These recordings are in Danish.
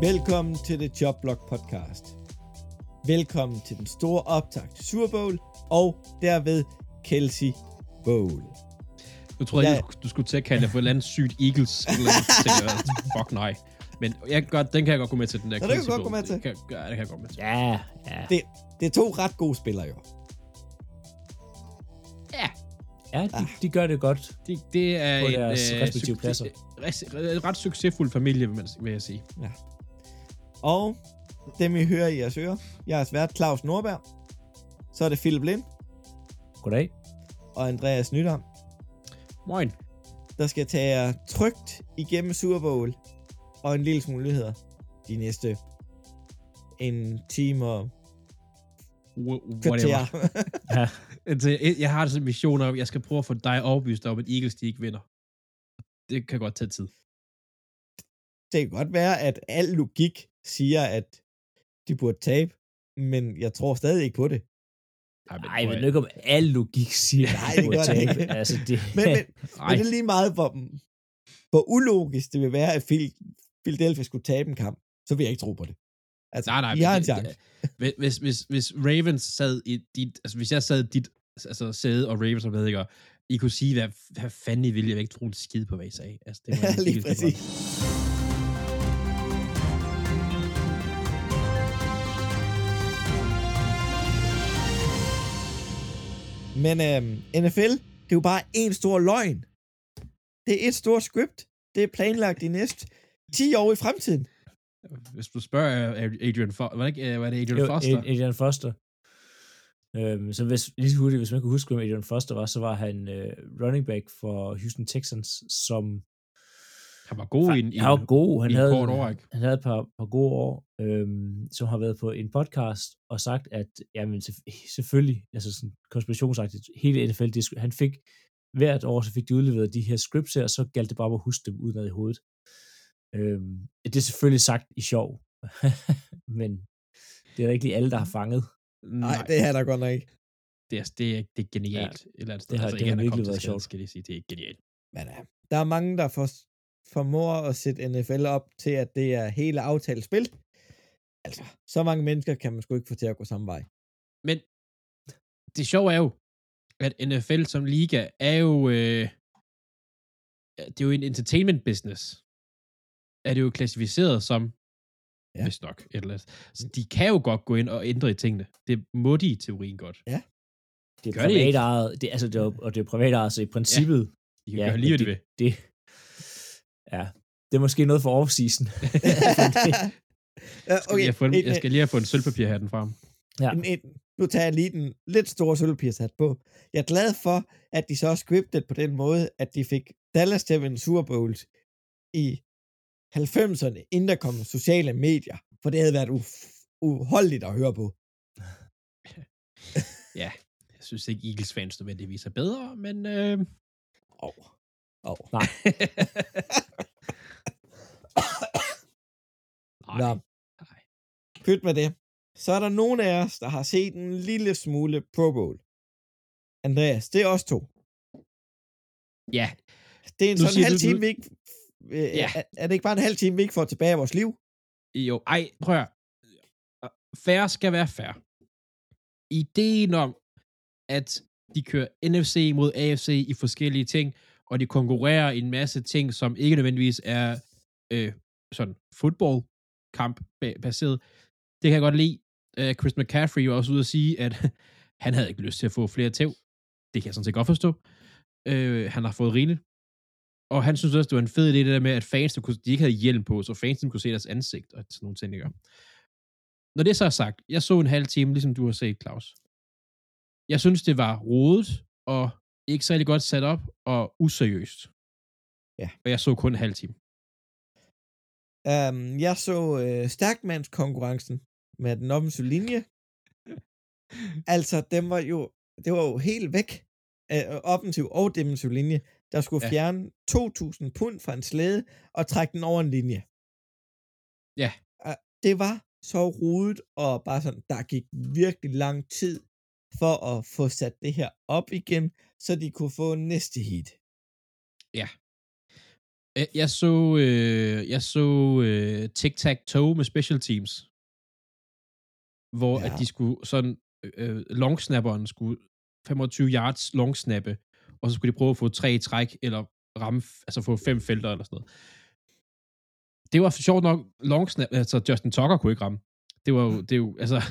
Velkommen til The Jobblock podcast. Velkommen til den store optag til Super Bowl, og derved Kelsey Bowl. Nu tror jeg, Ja. du, du skulle til at kalde det for et eller andet sygt Eagles. Eller andet, ting. Fuck nej. Men jeg kan godt, den kan jeg godt gå med til, den der Nå, det kan du godt gå med til. Det kan, ja, det kan jeg godt med til. Ja, ja. Det, det er to ret gode spillere jo. Ja, Ja, de, de gør det godt. det, det er På en, deres øh, respektive pladser. ret, ret succesfuld familie, vil, man, vil jeg sige. Og dem I hører i jeres ører, jeg er svært Claus Nordberg. Så er det Philip Lind Goddag. og Andreas Nydam, Moin. der skal tage jer trygt igennem Super Bowl og en lille smule nyheder de næste en time og. Whatever. Ja, Altså, jeg, jeg har sådan en mission om, at jeg skal prøve at få dig overbevist om, at Eagles de ikke vinder. Det kan godt tage tid. det kan godt være, at al logik siger, at de burde tabe, men jeg tror stadig ikke på det. Nej, men ikke om alle logik siger, Nej, at det de burde gør det tabe. ikke. Altså, det, Men, men, Ej, men det er lige meget, hvor, hvor ulogisk det vil være, at Phil- Philadelphia skulle tabe en kamp, så vil jeg ikke tro på det. Altså, Nej, nej, de har en chance. hvis, hvis, hvis, hvis Ravens sad i dit, altså hvis jeg sad i dit altså sæde, og Ravens var med, ikke, og I kunne sige, hvad, hvad fanden I ville, jeg vil ikke tro en skid på, hvad I sagde. Altså, det var Ja, lige præcis. Men øhm, NFL, det er jo bare en stor løgn. Det er et stort script. Det er planlagt de næste 10 år i fremtiden. Hvis du spørger øh, Adrian Foster, var det ikke, øh, var det Adrian Jo, Foster? Ad- Adrian Foster. Øhm, så hvis, lige hurtigt, hvis man kan huske, hvem Adrian Foster var, så var han øh, running back for Houston Texans, som Han var god i en, i han var god. Han havde, kort årrække. han havde et par, par gode år, øhm, som har været på en podcast og sagt, at jamen, selvf- selvfølgelig, altså sådan konspirationsagtigt, hele NFL, det, han fik hvert år, så fik de udleveret de her scripts her, og så galt det bare om at huske dem udenad i hovedet. Øhm, det er selvfølgelig sagt i sjov, men det er da ikke lige alle, der har fanget. Nej, det er der godt nok ikke. det, er, det, er, det er genialt. Ja, eller andet det har- altså, det ikke, har virkelig været sjovt. Skal jeg sige, det er genialt. Men ja, der er mange, der for, formår at sætte NFL op til, at det er hele aftalt spil. Altså, så mange mennesker kan man sgu ikke få til at gå samme vej. Men det sjove er jo, at NFL som liga er jo, øh, det er jo en entertainment business. Er det jo klassificeret som, Ja. ja. hvis nok, et eller andet. Så de kan jo godt gå ind og ændre i tingene. Det må de i teorien godt. Det er Gør det altså, det er, og det er privat ejet, så i princippet, De kan Ja, ja, gøre lige, hvad de vil. det, ja, det er måske noget for off-season. Ja, Skal okay, jeg, en, jeg skal lige have fået en sølvpapirhatten frem. Ja. en, en, nu tager jeg lige den lidt store sølvpirshat på. Jeg er glad for, at de så er scriptet på den måde, at de fik Dallas til at vinde Super Bowls i 90'erne, inden der kom sociale medier. For det havde været u- uholdeligt at høre på. Ja, jeg synes ikke, Eagles fans nødvendigvis er bedre, men... Øh, Oh. Oh. Nej. nej, Nå, nej. pyt med det. Så er der nogen af os, der har set en lille smule Pro Bowl. Andreas, det er os to. Ja, Det er en Nu sådan siger halv du- time, du- vi ikke... Øh, Ja. er, er det ikke bare en halv time, vi ikke får tilbage af vores liv? Jo, ej, prøv at. Færre skal være fair. Ideen om, at de kører NFC mod AFC i forskellige ting, og de konkurrerer i en masse ting, som ikke nødvendigvis er øh, sådan fodboldkamp baseret, det kan jeg godt lide. Øh, Chris McCaffrey var også ude at sige, at han havde ikke lyst til at få flere tæv. Det kan jeg sådan set godt forstå. Øh, han har fået rigeligt. Og han synes også, det var en fed idé, det der med, at fans, de ikke havde hjelm på, så fansen kunne se deres ansigt og sådan nogle ting, ikke? Når det så er sagt, jeg så en halv time, ligesom du har set, Claus. Jeg synes, det var rodet og ikke særlig godt sat op og useriøst. Ja. Og jeg så kun en halv time. Um, jeg så øh, stærkmandskonkurrencen med den offensive linje. altså, dem var jo, det var jo helt væk af offensiv og defensiv linje, der skulle ja. fjerne 2.000 pund fra en slæde og trække den over en linje. Ja. Uh, det var så rodet, og bare sådan, der gik virkelig lang tid for at få sat det her op igen, så de kunne få næste heat. Øh, Jeg så, øh, jeg så øh, tic-tac-toe med special teams, hvor ja. Ja. at de skulle sådan, øh, longsnapperen skulle 25 yards longsnappe, og så skulle de prøve at få tre træk, eller ramme, altså få fem felter eller sådan noget. Det var sjovt nok longsnap, altså Justin Tucker kunne ikke ramme. Det var jo, det er jo, altså,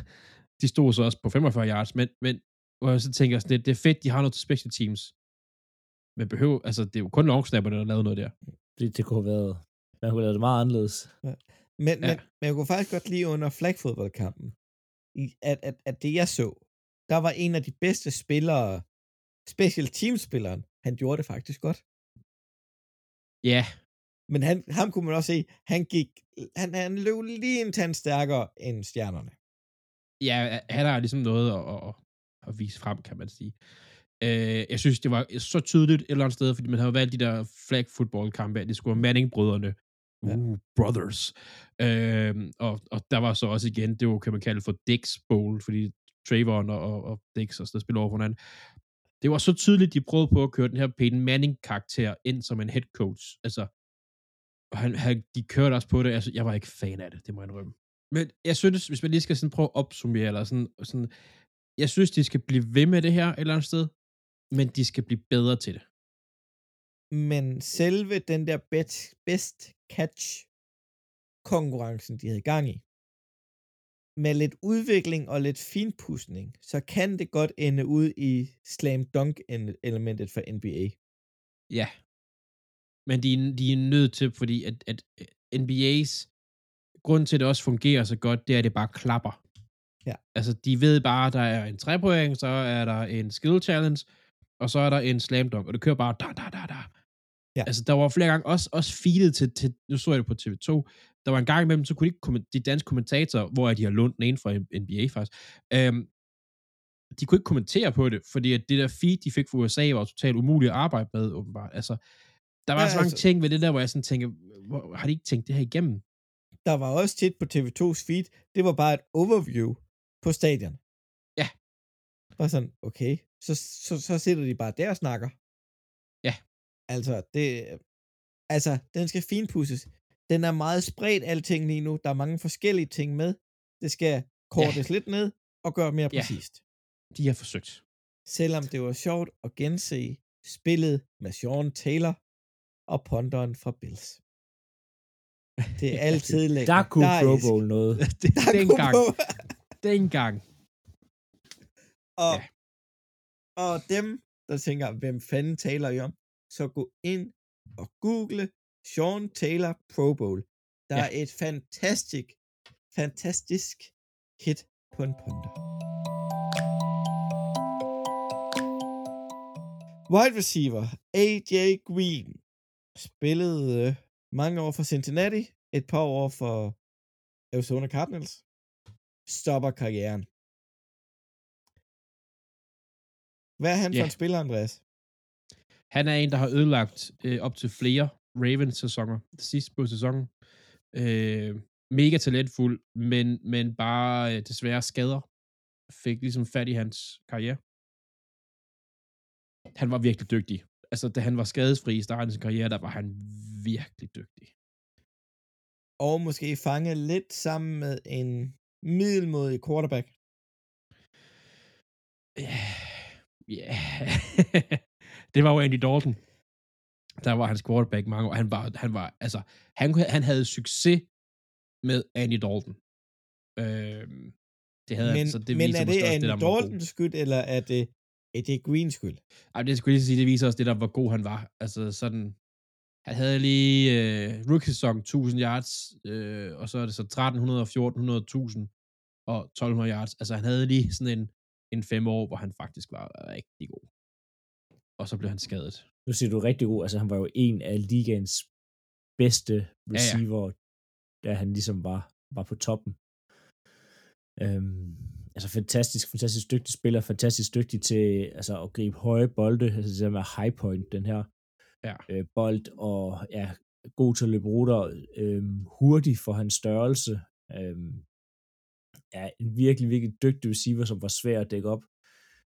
de stod så også på 45 yards, men, men hvor jeg så tænker, sådan, det, det er fedt, de har noget til special teams. Men behøver, altså, det er jo kun longsnapperne, der har lavet noget der. Det, det kunne have været, man kunne have lavet det meget anderledes. Men, Ja. ja. men, men jeg kunne faktisk godt lide under flagfodboldkampen, i- at, at, at det jeg så, der var en af de bedste spillere, special team-spilleren, han gjorde det faktisk godt. Ja, Men han, ham kunne man også se, han gik, han, han løb lige en tand stærkere end stjernerne. ja, han har ligesom noget at, at, at vise frem, kan man sige. Øh, jeg synes, det var så tydeligt et eller andet sted, fordi man havde valgt de der flag football kampe, at det skulle være Manning-brødrene. Ja. Uh, brothers. Øh, og, og der var så også igen, det var, kan man kalde for Dix Bowl, fordi Trayvon og, og, og Dix og så spiller over for hinanden. Det var så tydeligt, de prøvede på at køre den her Peyton Manning-karakter ind som en head coach. Altså, og han, han, de kørte også på det. Altså, jeg var ikke fan af det, det må jeg indrømme. Men jeg synes, hvis man lige skal sådan prøve at opsummere, eller sådan, sådan, jeg synes, de skal blive ved med det her et eller andet sted, men de skal blive bedre til det. Men selve den der bet, best catch konkurrencen, de havde gang i, med lidt udvikling og lidt finpudsning, så kan det godt ende ud i slam dunk elementet for NBA. Ja. Men de, er- de er nødt til, fordi at, at NBA's grund til, at det også fungerer så godt, det er, at det bare klapper. Ja. Altså, de ved bare, der er en trepoint, så er der en skill challenge, og så er der en slam dunk, og det kører bare da, da, da, da. Ja. Altså, der var flere gange også, også feedet til, til, nu så jeg det på TV2, der var en gang imellem, så kunne de, ikke, de danske kommentatorer, hvor de har lånt den ene fra NBA faktisk, øhm, de kunne ikke kommentere på det, fordi at det der feed, de fik fra USA, var totalt umuligt at arbejde med, åbenbart. Altså, der var ja, så mange altså- ting ved det der, hvor jeg sådan tænker, hvor, har de ikke tænkt det her igennem? Der var også tit på TV2's feed, det var bare et overview på stadion. Ja. Bare sådan, okay, så, så, så sidder de bare der og snakker. Ja. Altså, det, altså, den skal finpudses. Den er meget spredt, alting lige nu. Der er mange forskellige ting med. Det skal kortes ja. lidt ned og gøre mere Ja. præcist. De har forsøgt. Selvom det var sjovt at gense spillet med Sean Taylor og ponderen fra Bills. Det er altid lækkert. Der kunne Pro. Bowl noget. det, dengang, dengang. Og, Ja. og dem, der tænker, hvem fanden taler I om, så gå ind og google Sean Taylor Pro Bowl. Der Ja. er et fantastisk, fantastisk hit på en ponder. Wide receiver AJ Green spillede mange år for Cincinnati, et par år for Arizona Cardinals. Stopper karrieren. Hvad er han for Ja. en spiller, Andreas? Han er en, der har ødelagt øh, op til flere Ravens-sæsoner sidst på sæsonen. Øh, mega talentfuld, men, men bare øh, desværre skader fik ligesom fat i hans karriere. Han var virkelig dygtig. Altså, da han var skadesfri i starten af sin karriere, der var han virkelig dygtig. Og måske fange lidt sammen med en middelmodig quarterback. Ja, ja. det var jo Andy Dalton. Der var hans quarterback mange år. Han var, han var, altså, han, kunne- han havde succes med Andy Dalton. Øhm, det havde Men, han, så det men viser er det Andy det. Daltons skyld, eller er det AJ Greens skyld? Ej, det skulle jeg sige, det viser også det, der var god han var. Altså sådan, han havde lige øh, rookie-sæson 1000 yards, øh, og så er det så 1300, 1400, 1000 og 1200 yards. Altså han havde lige sådan en, en fem år, hvor han faktisk var rigtig god. Og så blev han skadet. Nu siger du rigtig god. Altså, han var jo en af ligaens bedste receiver, ja, ja. da han ligesom var, var på toppen. Øhm, altså fantastisk, fantastisk dygtig spiller, fantastisk dygtig til altså, at gribe høje bolde, altså det der med high point, den her Ja. øh, bold, og ja, god til at løbe ruter, øhm, hurtig for hans størrelse, øhm, er en virkelig, virkelig dygtig receiver, som var svær at dække op.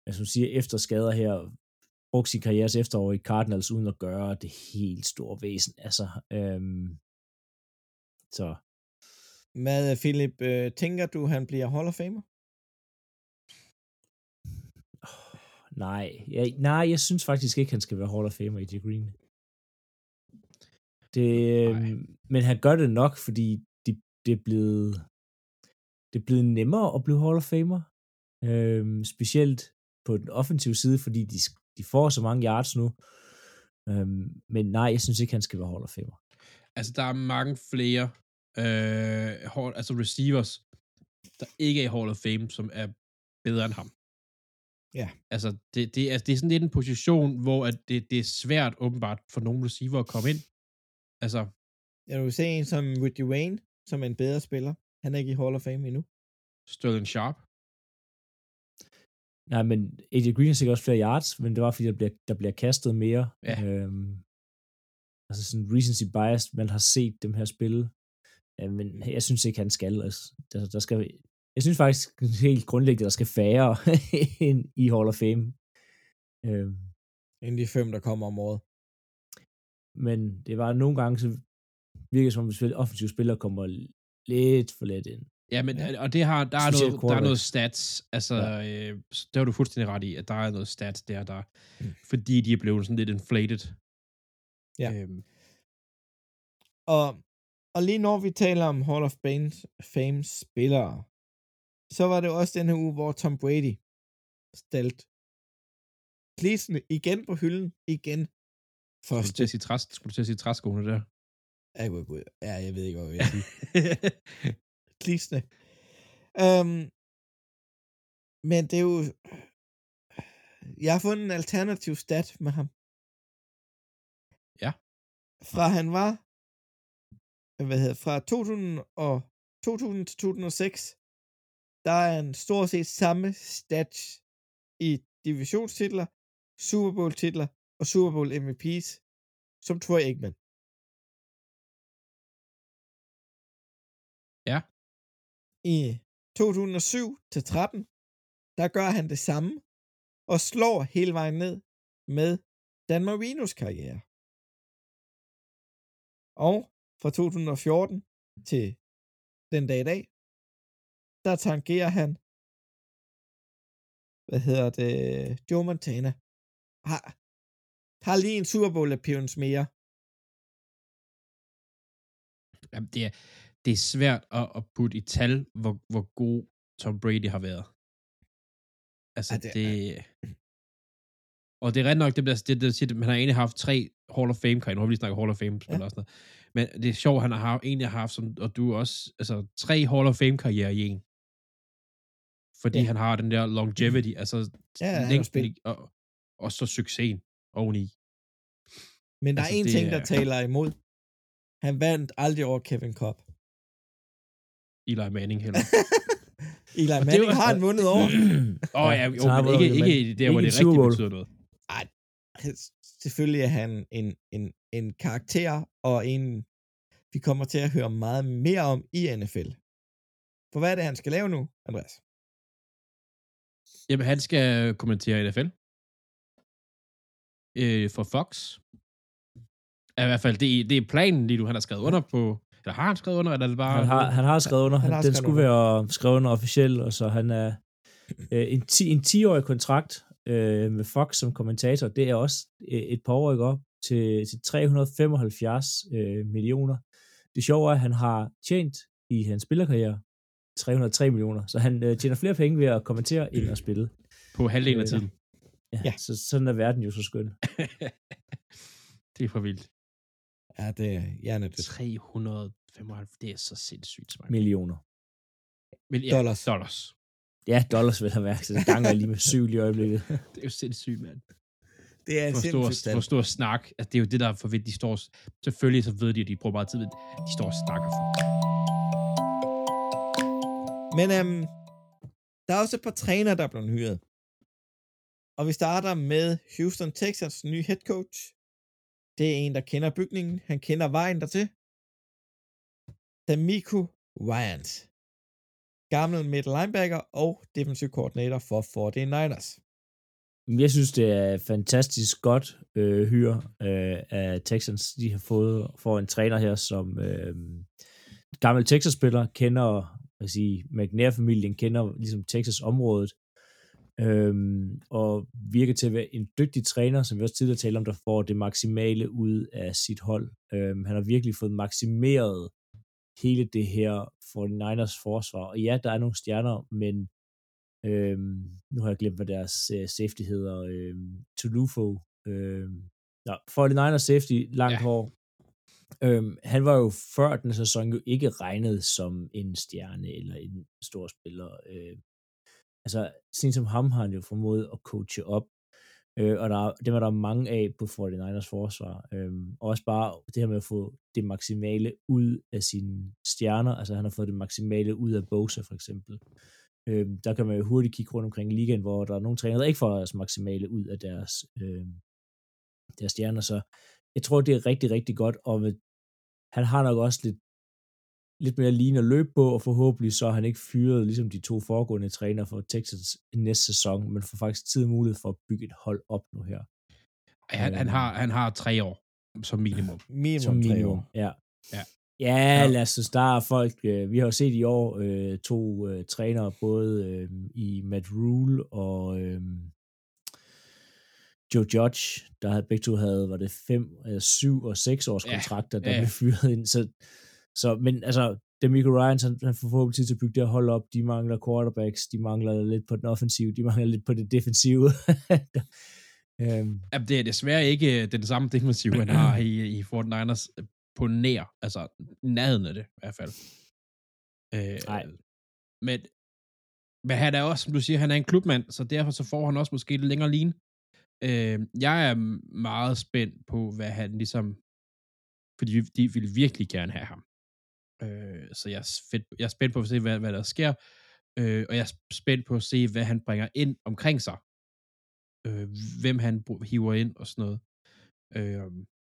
Altså, som siger, efter skader her, brugt sin karrieres efterår i Cardinals, uden at gøre det helt store væsen. Altså, øhm, så Hvad, Philip, øh, tænker du, han bliver Hall of Famer? Nej, jeg, nej, jeg synes faktisk ikke, han skal være Hall of Famer i Green. Det, øhm, men han gør det nok, fordi de, det er blevet det er blevet nemmere at blive Hall of Famer. Øhm, specielt på den offensive side, fordi de, de får så mange yards nu. Øhm, men nej, jeg synes ikke, han skal være Hall of Famer. Altså, der er mange flere øh, hold, altså receivers, der ikke er i Hall of Fame, som er bedre end ham. Ja. Altså, det, det, er, det er sådan lidt en position, hvor at det, det er svært åbenbart for nogle receiver at komme ind. Altså, Jeg vil se en som Woody Wayne, som er en bedre spiller. Han er ikke i Hall of Fame endnu. Sterling Sharp. Nej, men AJ Green har sikkert også flere yards, men det var fordi, der bliver, der bliver kastet mere. Ja. Øhm, altså sådan recency bias, man har set dem her spille. Ja, men jeg synes ikke, han skal. Altså, der, der skal jeg synes faktisk helt grundlæggende, der skal færre ind i Hall of Fame. Øhm, End de fem, der kommer om året. men det var nogle gange, så virker som om, at offensive spillere kommer lidt for let ind. Ja, men, Ja. og det har, der, er noget, der er noget stats, altså, ja. øh, der har du fuldstændig ret i, at der er noget stats der, der Mm. fordi de er blevet sådan lidt inflated. Ja. Øhm, Og, og lige når vi taler om Hall of Fame, Fame spillere, så var det også den her uge, hvor Tom Brady stalt Cleatsene igen på hylden, igen. skulle, du Første. til at sige træs, skulle du til at sige træskoene der? Ja, gud, gud. Ja, jeg ved ikke, hvad jeg vil sige. Cleatsene. Um, men det er jo... Jeg har fundet en alternativ stat med ham. Ja. Fra han var... Hvad hedder Fra 2000, og, 2000 til 2006, der er en stort set samme stats i divisionstitler, Super Bowl titler og Super Bowl MVP's som Troy Aikman. Ja. I 2007 til 13, der gør han det samme og slår hele vejen ned med Dan Marinos karriere. Og fra 2014 til den dag i dag, der tangerer han, hvad hedder det, Joe Montana. Har, har lige en Super Bowl appearance mere. Jamen, det, er, det er svært at, at putte i tal, hvor, hvor god Tom Brady har været. Altså, Ja, det det. Og det er ret nok, det, bliver, det, det, det, man har egentlig haft tre Hall of Fame karriere. Nu har vi lige snakket Hall of Fame spil Ja. ja. og sådan noget. Men det er sjovt, han har haft, egentlig har haft, som, og du også, altså tre Hall of Fame karriere i en. Fordi Ja. han har den der longevity, altså Ja, længden og, og så succesen oveni. Men der Altså, er en ting, der er- taler imod. Han vandt aldrig over Kevin Cobb. Eli Manning heller. Eli Og Manning var- har han vundet over. Åh oh, ja, jo, men ikke, ikke der, hvor det i Super rigtig Bowl. betyder noget. Selvfølgelig er han en, en, en karakter, og en, vi kommer til at høre meget mere om i NFL. For hvad er det, han skal lave nu, Andreas? Jamen, han skal kommentere NFL. Øh, for Fox. Ja, I hvert fald, det, er- det er planen lige nu. Han har skrevet under på... Eller har han skrevet under, eller er det bare... Han har, han har skrevet under. Han Han har den skrevet skulle være skrevet under officielt, og så han er øh, en, ti, en 10-årig kontrakt øh, med Fox som kommentator. Det er også øh, et par år ikke op til, til 375 øh, millioner. Det sjove er, at han har tjent i hans spillerkarriere 303 millioner, så han øh, tjener flere penge ved at kommentere end at spille. På halvdelen af Øh, tiden. Ja, Ja. ja. Så sådan er verden jo så skøn. det er for vildt. Ja, det er hjernedødt. 395, det er så sindssygt. Smart. Millioner. Men, ja, Dollars. Dollars. Ja, dollars vil have været, så det ganger lige med syv i øjeblikket. Det er jo sindssygt, mand. Det er en For stor, sindssygt tal. for stor snak. Altså, det er jo det, der er for vildt. De står... Selvfølgelig så ved de, at de bruger meget tid, men de står og snakker for. Men øhm, der er også et par træner, der er blevet hyret. Og vi starter med Houston Texans nye head coach. Det er en, der kender bygningen. Han kender vejen dertil. D'Amico Ryans. Gammel middle linebacker og defensive coordinator for 49ers. Men Jeg synes, det er fantastisk godt øh, hyre øh, af Texans, de har fået for en træner her, som øh, gammel Texas-spiller, kender, hvad sige, McNair-familien, kender ligesom Texas-området, øhm, og virker til at være en dygtig træner, som vi også tidligere talte om, der får det maksimale ud af sit hold. Øhm, han har virkelig fået maksimeret hele det her 49ers forsvar. Og ja, der er nogle stjerner, men øhm, nu har jeg glemt, hvad deres uh, safety hedder. Øhm, Tulufo. Øhm, ja, 49ers safety, langt ja. hår. Øhm, han var jo før den sæson jo ikke regnet som en stjerne eller en stor spiller. Øh, altså, sådan som ham har han jo formået at coache op. Øh, og der, det var der mange af på 49ers forsvar. Øh, og også bare det her med at få det maksimale ud af sine stjerner. Altså han har fået det maksimale ud af Bosa for eksempel. Øh, der kan man jo hurtigt kigge rundt omkring i ligaen, hvor der er nogle trænere, der ikke får deres maksimale ud af deres, øh, deres stjerner. Så jeg tror, det er rigtig, rigtig godt. Og han har nok også lidt, lidt mere line at løbe på, og forhåbentlig så er han ikke fyret, ligesom de to foregående trænere for Texas næste sæson, men får faktisk tid og mulighed for at bygge et hold op nu her. Han, han, har, han har tre år som minimum. Minimum, Som tre minimum, år. ja. Ja. Ja, Ja. lad os starte folk. Øh, vi har jo set i år øh, to øh, trænere, både øh, i Matt Rule og øh, Joe Judge, der havde begge to havde, var det fem, øh, syv og seks års Ja, kontrakter, der ja. blev fyret ind. Så, så, men altså, Demico Ryans, han, han får forhåbentlig tid til at bygge det hold op. De mangler quarterbacks, de mangler lidt på den offensive, de mangler lidt på det defensive. øhm, Jamen, det er desværre ikke øh, den samme defensiv, han har i, i 49ers øh, på nær, altså nærheden af det i hvert fald. Øh, Nej. Men, men han er også, som du siger, han er en klubmand, så derfor så får han også måske lidt længere line. Øh, jeg er meget spændt på, hvad han ligesom, fordi de vil virkelig gerne have ham. Øh, så jeg er, fedt, jeg er spændt på at se, hvad, hvad der sker, øh, og jeg er spændt på at se, hvad han bringer ind omkring sig. Øh, hvem han hiver ind og sådan noget. Øh,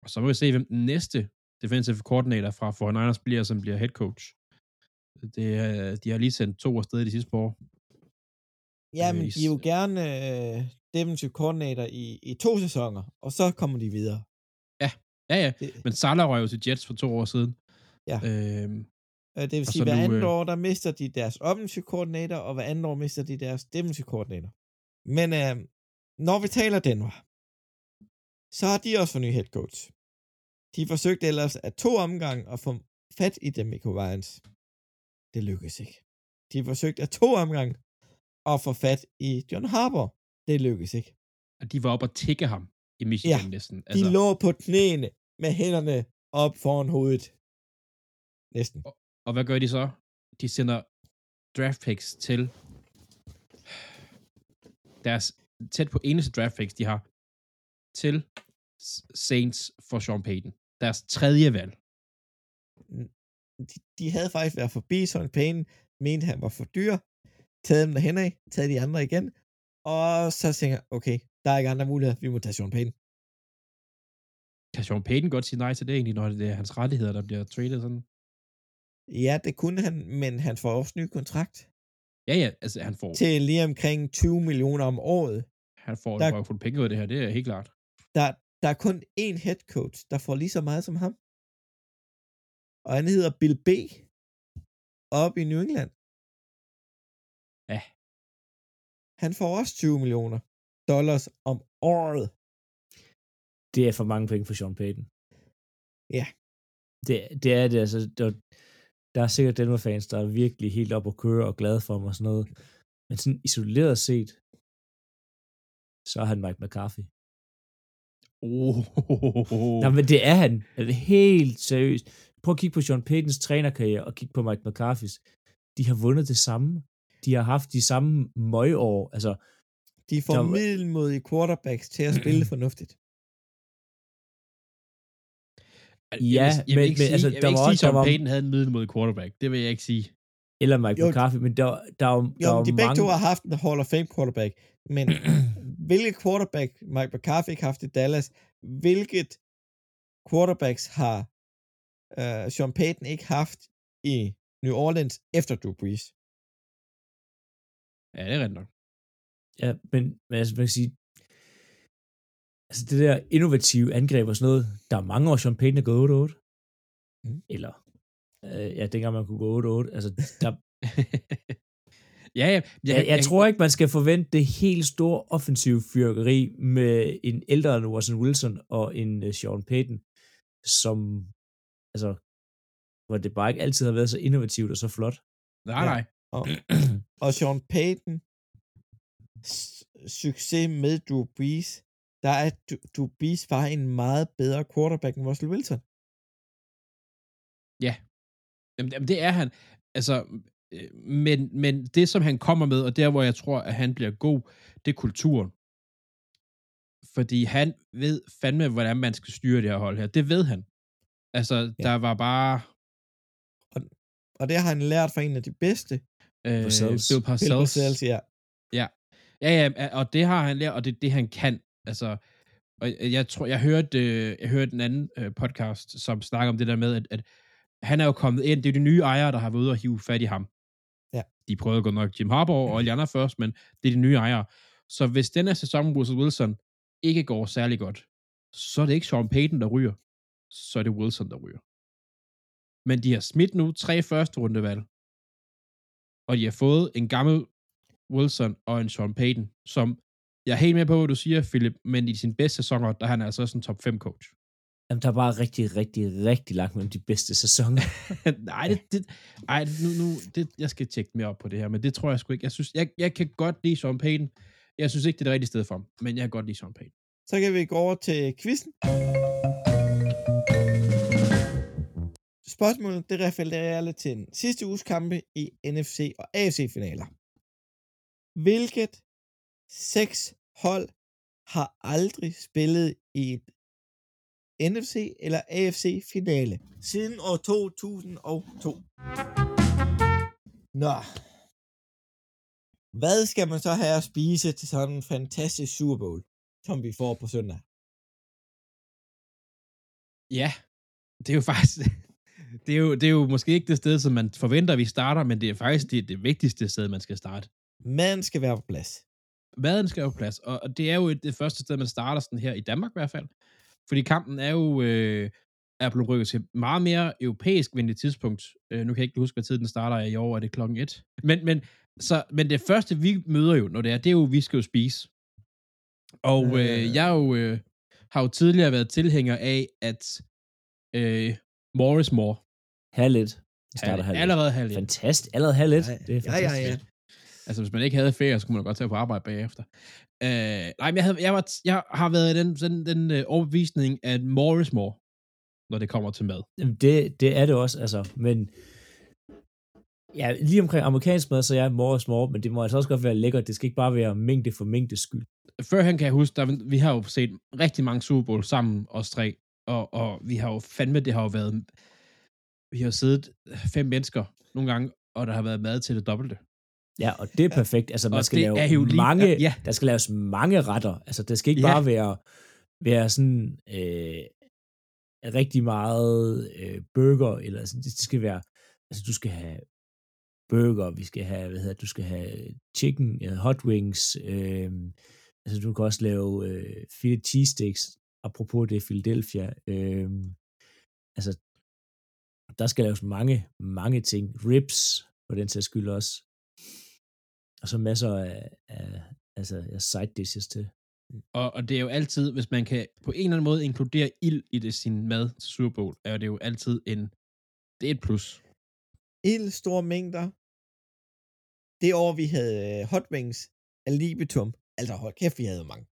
og så må vi se, hvem den næste defensive coordinator fra 49ers bliver, som bliver head coach. Det, de har lige sendt to afsted i de sidste par år. Ja, Øh, men de er jo s- gerne øh, defensive coordinator i, i to sæsoner, og så kommer de videre. Ja, ja. Det, Men Salah røg jo til Jets for to år siden. Ja. Øhm, øh, det vil sige, hver nu, andet øh, år, der mister de deres offensive coordinator, og hver andet år mister de deres defensive coordinator. Men øh, når vi taler Denver, så har de også fået ny head coach. De forsøgte ellers at to omgange at få fat i Demico Ryans. Det lykkedes ikke. De forsøgte at to omgange at få fat i John Harbour. Det lykkedes ikke. og de var op og tikke ham i Michigan Ja, næsten. De altså, lå på knæene med hænderne op foran hovedet. Næsten. Og hvad gør de så? De sender draft picks til deres tæt på eneste draft picks, de har til Saints for Sean Payton. Deres tredje valg. De, de havde faktisk været forbi Sean Payne, mente han var for dyr, taget dem derhen af, taget de andre igen, og så tænker jeg, okay, der er ikke andre muligheder, vi må tage Sean Payne. Kan Sean Payton godt sige nej til det egentlig, når det er hans rettigheder, der bliver traded sådan? Ja, det kunne han, men han får også ny kontrakt Ja, ja, altså han får, til lige omkring 20 millioner om året. han får der- en røvfuld penge ud af det her, det er helt klart. Der, der er kun én head coach, der får lige så meget som ham. Og han hedder Bill B. Op i New England. Ja. Han får også 20 millioner dollars om året. det er for mange penge for Sean Payton. Ja. Det, det er det, altså. Der, der er sikkert Denver-fans, der er virkelig helt op at køre og glade for ham og sådan noget. Men sådan isoleret set, så er han Mike McCarthy. Oh. Nej, men det er han. Det helt seriøst. Prøv at kigge på Sean Paytons trænerkarriere og kigge på Mike McCarthy's. De har vundet det samme. De har haft de samme møgår. Altså, De får Der middelmodige quarterbacks til at spille fornuftigt. Ja, jeg vil, jeg vil men- ikke men sige, altså, der ikke var sige, også- der Sean var- Payton havde en middelmodig quarterback. Det vil jeg ikke sige. eller Mike Jo, McCarthy, men der, der, er jo- der Jo, er jo de begge mange... to har haft en Hall of Fame quarterback, men hvilket quarterback Mike McCarthy ikke haft i Dallas, hvilket quarterbacks har uh, Sean Payton ikke haft i New Orleans efter Drew Brees? Ja, det er rent nok. Ja, men, men altså, man kan sige, altså det der innovative angreb og sådan noget, der er mange år, Sean Payton er gået 8-8. Mm. Eller, øh, ja, dengang man kunne gå 8-8. Altså, der, ja, ja. jeg, jeg, jeg tror ikke, man skal forvente det helt store offensive fyrkeri med en ældre Watson Wilson og en uh, Sean Payton, som, altså, hvor det bare ikke altid har været så innovativt og så flot. Nej, Ja. nej. Og, og Sean Payton succes med Drew Brees, der er Drew- Brees var en meget bedre quarterback end Russell Wilson. Jamen, jamen, det er han. Altså, øh, men, men det, som han kommer med, og der, hvor jeg tror, at han bliver god, det er kulturen. Fordi han ved fandme, hvordan man skal styre det her hold her. Det ved han. Altså, Ja. ja. der var bare... Og det har han lært fra en af de bedste. Øh, Parcells. Bill Bill Parcells. Parcells, ja. Ja, ja, og det har han lært, og det er det, han kan. Altså, og jeg tror, jeg hørte, øh, jeg hørte en anden øh, podcast, som snakker om det der med, at, at han er jo kommet ind, det er de nye ejere, der har været ude og hive fat i ham. Ja. De prøvede godt nok Jim Harbaugh og alle andre først, men det er de nye ejere. Så hvis denne sæson Russell Wilson ikke går særlig godt, så er det ikke Sean Payton, der ryger. Så er det Wilson, der ryger. Men de har smidt nu tre første rundevalg, og de har fået en gammel Wilson og en Sean Payton, som jeg er helt med på, hvad du siger, Philip, men i sin bedste sæsoner, der er han altså også en top 5 coach. Jamen, der er bare rigtig, rigtig, rigtig langt mellem de bedste sæsoner. Nej, det, det, ej, nu, nu, det, jeg skal tjekke mere op på det her, men det tror jeg sgu ikke. Jeg synes, jeg, jeg kan godt lide Sean Payton. Jeg synes ikke, det er det rigtige sted for ham, men jeg kan godt lide Sean Payton. Så kan vi gå over til quizzen. Spørgsmålet, det refererer lidt til den sidste uges kampe i NFC og AFC-finaler. Hvilket seks hold har aldrig spillet i et NFC eller AFC-finale siden år 2002? Nå. Hvad skal man så have at spise til sådan en fantastisk Super Bowl, som vi får på søndag? Ja, det er jo faktisk... Det er jo, det er jo måske ikke det sted, som man forventer, vi starter, men det er faktisk det, det vigtigste sted, man skal starte. Man skal være på plads. Maden skal jo på plads, og, og det er jo det første sted, man starter sådan her i Danmark i hvert fald. Fordi kampen er jo øh, er blevet rykket til meget mere europæisk venligt tidspunkt. Øh, nu kan jeg ikke huske, hvad tid den starter i år, er det klokken et. Men, men, så, men det første, vi møder jo, når det er, det er jo, vi skal jo spise. Og øh, Øh. jeg jo, øh, har jo tidligere været tilhænger af, at øh, Morris Moore Herligt. Vi starter herligt. allerede halv et. Fantastisk. Allerede herligt. Ja, Det er ja, ja, fantastisk. ja. Altså, hvis man ikke havde ferie, så kunne man godt tage på arbejde bagefter. Øh, nej, men jeg, havde, jeg, var, jeg har været i den, sådan, den øh, overbevisning, at Morris Moore, når det kommer til mad. Jamen, det, det er det også, altså. Men ja, lige omkring amerikansk mad, så er jeg more small, men det må altså også godt være lækkert. Det skal ikke bare være mængde for mængdes skyld. Førhen kan jeg huske, der, vi har jo set rigtig mange Super Bowl sammen, os tre, og, og vi har jo fandme, det har jo været, vi har siddet fem mennesker nogle gange, og der har været mad til det dobbelte. Ja, og det er perfekt. Altså, man Og skal lave lige- mange, ja. der skal laves mange retter. Altså, det skal ikke Ja. bare være, være sådan øh, rigtig meget øh, burger, eller sådan, det skal være, altså, du skal have burger, vi skal have, hvad hedder du skal have chicken, uh, hot wings, øh, altså, du kan også lave øh, filet cheesesteaks, apropos det Philadelphia, øh, altså, der skal laves mange, mange ting. Ribs, for den sags skyld også. Og så masser af, af altså, af side dishes til. Og, og det er jo altid, hvis man kan på en eller anden måde inkludere ild i det sin mad til Super Bowl, er det jo altid en, det er et plus. Ild store mængder. Det år, vi havde øh, hot wings af libitum. Altså, hold kæft, vi havde mange.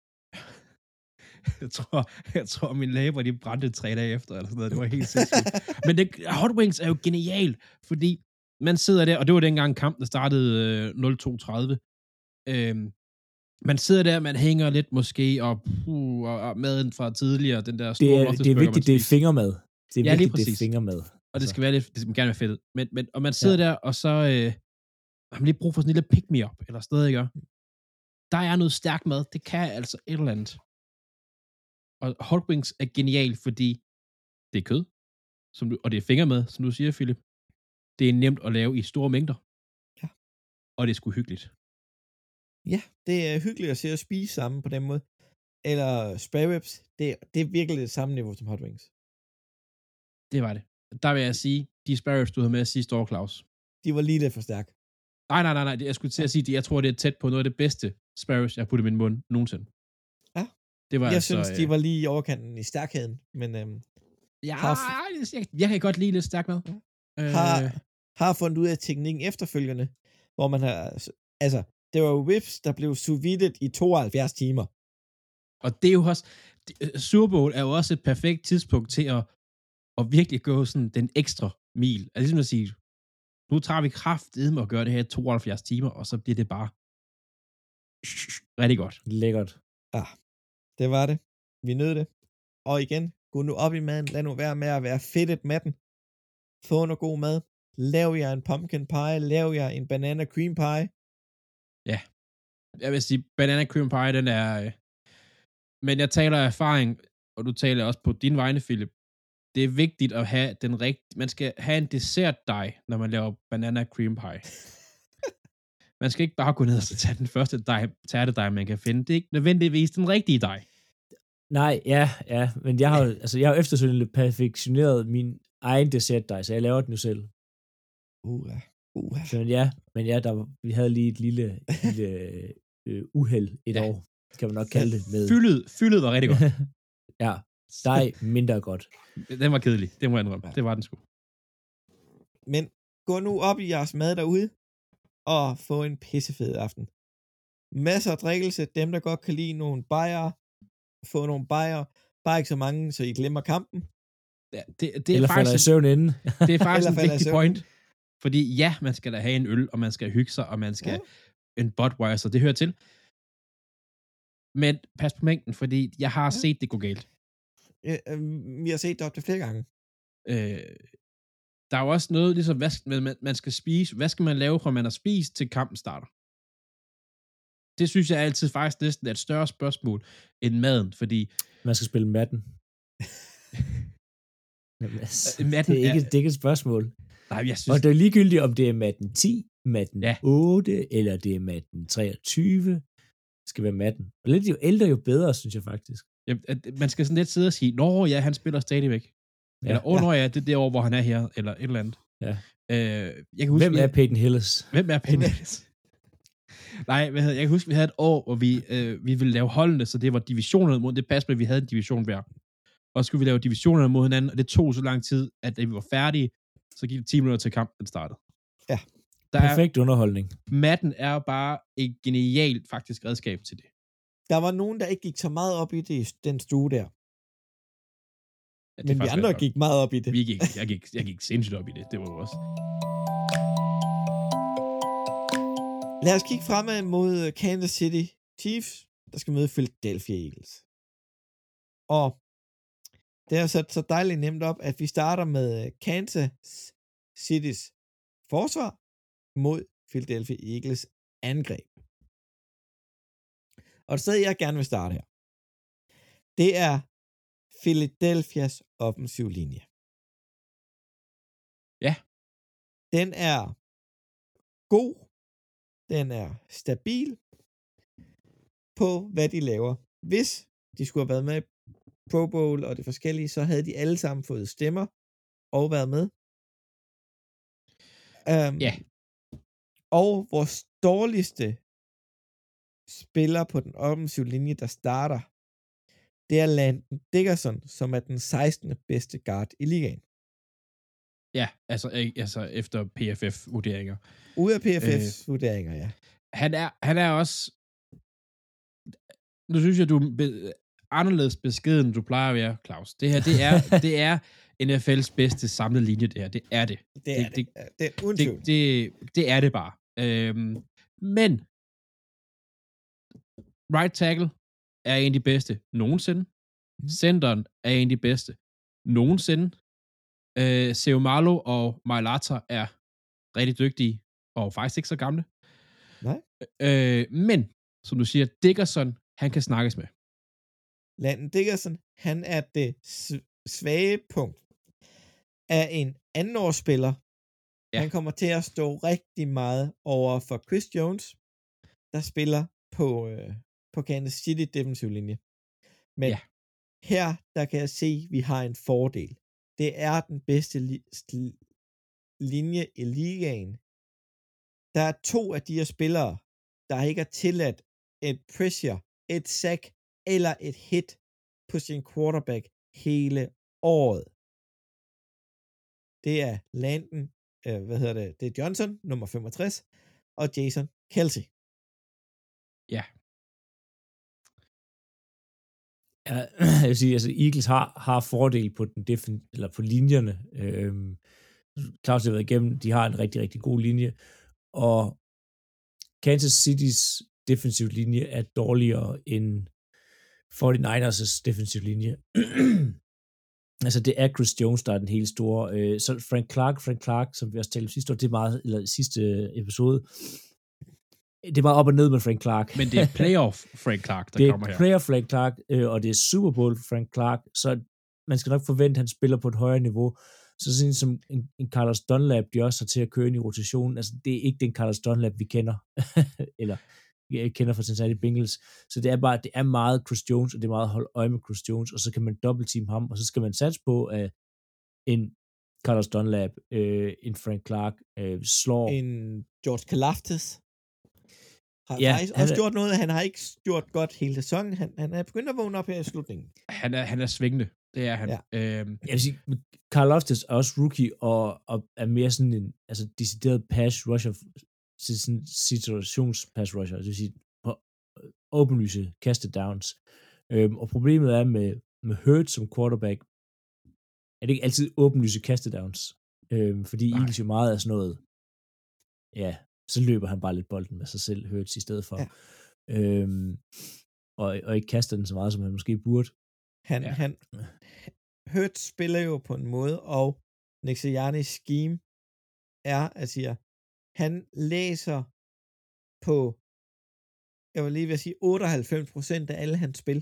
Jeg tror, jeg tror mine læber, de brændte tre dage efter, eller sådan noget. Det var helt sindssygt. Men det, Hot Wings er jo genial, fordi man sidder der, og det var dengang kampen startede øh, 0-2-30. Øhm, man sidder der, man hænger lidt måske, og, puh, og, og maden fra tidligere, den der Det store er, det er vigtigt, det er fingermad. Det er Ja, vigtigt, det er fingermad. Og det Altså. skal være lidt, det skal gerne være fedt. Men, men, og man sidder ja. der, og så øh, har man lige brug for sådan en lille pick-me-up, eller sådan noget, ikke? Der er noget stærk mad, det kan altså et eller andet. Og hot wings er genial, fordi det er kød, som du, og det er fingermad, som du siger, Philip. Det er nemt at lave i store mængder. Ja. Og det er sgu hyggeligt. Ja, det er hyggeligt at se at spise sammen på den måde. eller spare ribs, det, det er virkelig det samme niveau som hot wings. Det var det. Der vil jeg sige, de spare ribs, du havde med sidste år, Claus. De var lige lidt for stærke. Nej, nej, nej, nej. Jeg skulle til at sige, at jeg tror, det er tæt på noget af det bedste spare ribs, jeg har puttet i min mund nogensinde. Det var Jeg altså, synes, de øh, var lige i overkanten i stærkheden, men øhm, Ja, har- jeg, jeg kan godt lide lidt stærk med. Øh, har, har fundet ud af teknikken efterfølgende, hvor man har, altså, det var ribs, der blev sous i 72 timer. Og det er jo også, øh, Super Bowl er jo også et perfekt tidspunkt til at, at virkelig gå sådan den ekstra mil. Altså ligesom at sige, nu tager vi kraft med at gøre det her i 72 timer, og så bliver det bare rigtig godt. Lækkert. Det var det. Vi nød det. Og igen, gå nu op i maden. Lad nu være med at være fedtet med den. Få noget god mad. Lav jer en pumpkin pie. Lav jer en banana cream pie. Jeg vil sige, banana cream pie, den er... Øh, men jeg taler af erfaring, og du taler også på din vegne, Philip. Det er vigtigt at have den rigtige... Man skal have en dessertdej, når man laver banana cream pie. man skal ikke bare gå ned og så tage den første dej, tærtedej, man kan finde. Det er ikke nødvendigvis den rigtige dej. Nej, ja, ja, men jeg har altså, jeg har efterfølgende perfektioneret min egen dessertdej, så jeg laver den jo selv. Uha. Uha. Så ja, men ja, der, vi havde lige et lille, lille øh, uheld et Ja. år, kan man nok kalde det. Med. Fyldet, fyldet var rigtig godt. ja, dej mindre godt. Den var kedelig, det må jeg indrømme. Ja. Det var den sgu. Men gå nu op i jeres mad derude, og få en pissefed aften. Masser af drikkelse. Dem, der godt kan lide nogle bajer, få nogle bajer. Bare ikke så mange, så I glemmer kampen. Ja, det, det, er Eller falder i faktisk, søvn inden. det er faktisk en vigtig point. Fordi ja, man skal da have en øl, og man skal hygge sig, og man skal Ja. en Budweiser, det hører til. Men pas på mængden, fordi jeg har Ja. set det gå galt. Øh, øh, vi har set det op til flere gange. Øh, der er jo også noget, ligesom, hvad man, skal spise, hvad skal man lave, fra man har spist, til kampen starter? Det synes jeg altid faktisk næsten er et større spørgsmål end maden, fordi Man skal spille matten. Jamen, altså, Øh, det, er ikke, er- det er ikke et spørgsmål. nej, jeg Og synes, det er ligegyldigt, om det er matten 10, matten Ja. ja. 8, eller det er matten 23. Det skal være matten. Og lidt jo ældre, jo bedre, synes jeg faktisk. jeg, at man skal sådan lidt sidde og sige, nå ja, han spiller stadigvæk. Ja. Eller, åh, nå ja, det er derovre, hvor han er her, eller et eller andet. Ja. Øh, jeg kan huske, Hvem er Peyton Hillis? Hvem er Penny Ellis? Nej, hvad hedder, jeg kan huske, vi havde et år, hvor vi, øh, vi ville lave holdene, så det var divisionerne mod, det passede med, at vi havde en division hver. Og så skulle vi lave divisionerne mod hinanden, og det tog så lang tid, at da vi var færdige, så gik det 10 minutter til kampen startede. Ja. Der er, Perfekt underholdning. matten er bare et genialt faktisk redskab til det. Der var nogen, der ikke gik så meget op i det i den stue der. Er Men vi andre gik meget op i det. Vi gik, jeg, gik, jeg gik sindssygt op i det, det var jo også. Lad os kigge fremad mod Kansas City Chiefs, der skal møde Philadelphia Eagles. Og det er sat så dejligt nemt op, at vi starter med øh, Kansas City's forsvar mod Philadelphia Eagles angreb. Og det sted, jeg gerne vil starte her, det er Philadelphias offensiv linje. Ja. Den er god, den er stabil på, hvad de laver. Hvis de skulle have været med i Pro Bowl og det forskellige, så havde de alle sammen fået stemmer og været med. Um, Ja. Og vores dårligste spiller på den offensive linje, der starter, det er Landon Dickerson, som er den 16. bedste guard i ligaen. Ja, altså, øh, altså efter PFF-vurderinger. Ude af PFF's øh. vurderinger, ja. han er, han er også... Nu synes jeg, du er be- anderledes beskeden, end du plejer at være, Claus. Det her, det er, det er NFL's bedste samlede linje, det her. Det er det. Det er Det- det. Det, det er Det, tvivl. det, det er det bare. Øhm, men right tackle er en af de bedste nogensinde. Mhm. Centeren er en af de bedste nogensinde. Øh, Seumalo og Mailata er rigtig dygtige, og faktisk ikke så gamle. Nej. Øh, men, som du siger, Dickerson, han kan snakkes med. Landon Dickerson, han er det svage punkt af en andenårsspiller. Ja. Han kommer til at stå rigtig meget over for Chris Jones, der spiller på, øh, på Kansas City defensive linje. Men Ja. her, der kan jeg se, at vi har en fordel. Det er den bedste li- st- linje i ligaen. Der er to af de her spillere, der ikke er tilladt et pressure, et sack eller et hit på sin quarterback hele året. Det er Landon, øh, hvad hedder det, det er Johnson, nummer 65, og Jason Kelsey. Ja, jeg vil sige, altså Eagles har, har fordel på den defen, eller på linjerne. Øhm, Claus har været igennem, de har en rigtig, rigtig god linje, og Kansas City's defensiv linje er dårligere end 49ers' defensiv linje. altså det er Chris Jones, der er den helt store. Øh, så Frank Clark, Frank Clark, som vi også talte om sidste år, det er meget, eller sidste episode, det er meget op og ned med Frank Clark. Men det er playoff Frank Clark, der det er kommer her. player Frank Clark, øh, og det er Super Bowl Frank Clark, så man skal nok forvente, at han spiller på et højere niveau. Så sådan som en, en Carlos Dunlap, de også har til at køre ind i rotationen, altså det er ikke den Carlos Dunlap, vi kender, eller jeg kender fra Cincinnati Bengals. Så det er bare, det er meget Chris Jones, og det er meget at holde øje med Chris Jones, og så kan man dobbeltteam ham, og så skal man satse på, at en Carlos Dunlap, øh, en Frank Clark, øh, slår En George Kalaftis har Ja, faktisk han også er- gjort noget. Han har ikke gjort godt hele sæsonen. Han, han er begyndt at vågne op her i slutningen. Han er, han er svingende. Det er han. Ja. Øhm, jeg vil sige, Carl Loftus er også rookie, og, og er mere sådan en altså, decideret pass rusher, til sådan situations pass rusher, det vil sige, på øh, åbenlyse kastet downs. Øhm, og problemet er med, med Hurts som quarterback, er det ikke altid åbenlyse kastet downs. Øhm, fordi Nej. Eagles jo meget er sådan noget, ja, så løber han bare lidt bolden med sig selv, Hurts i stedet for. Ja. Øhm, og, og ikke kaster den så meget, som han måske burde. Han, Ja. han, Hurts spiller jo på en måde, og Sirianni's scheme er, at siger, han læser på, jeg vil lige vil sige, 98 procent af alle hans spil.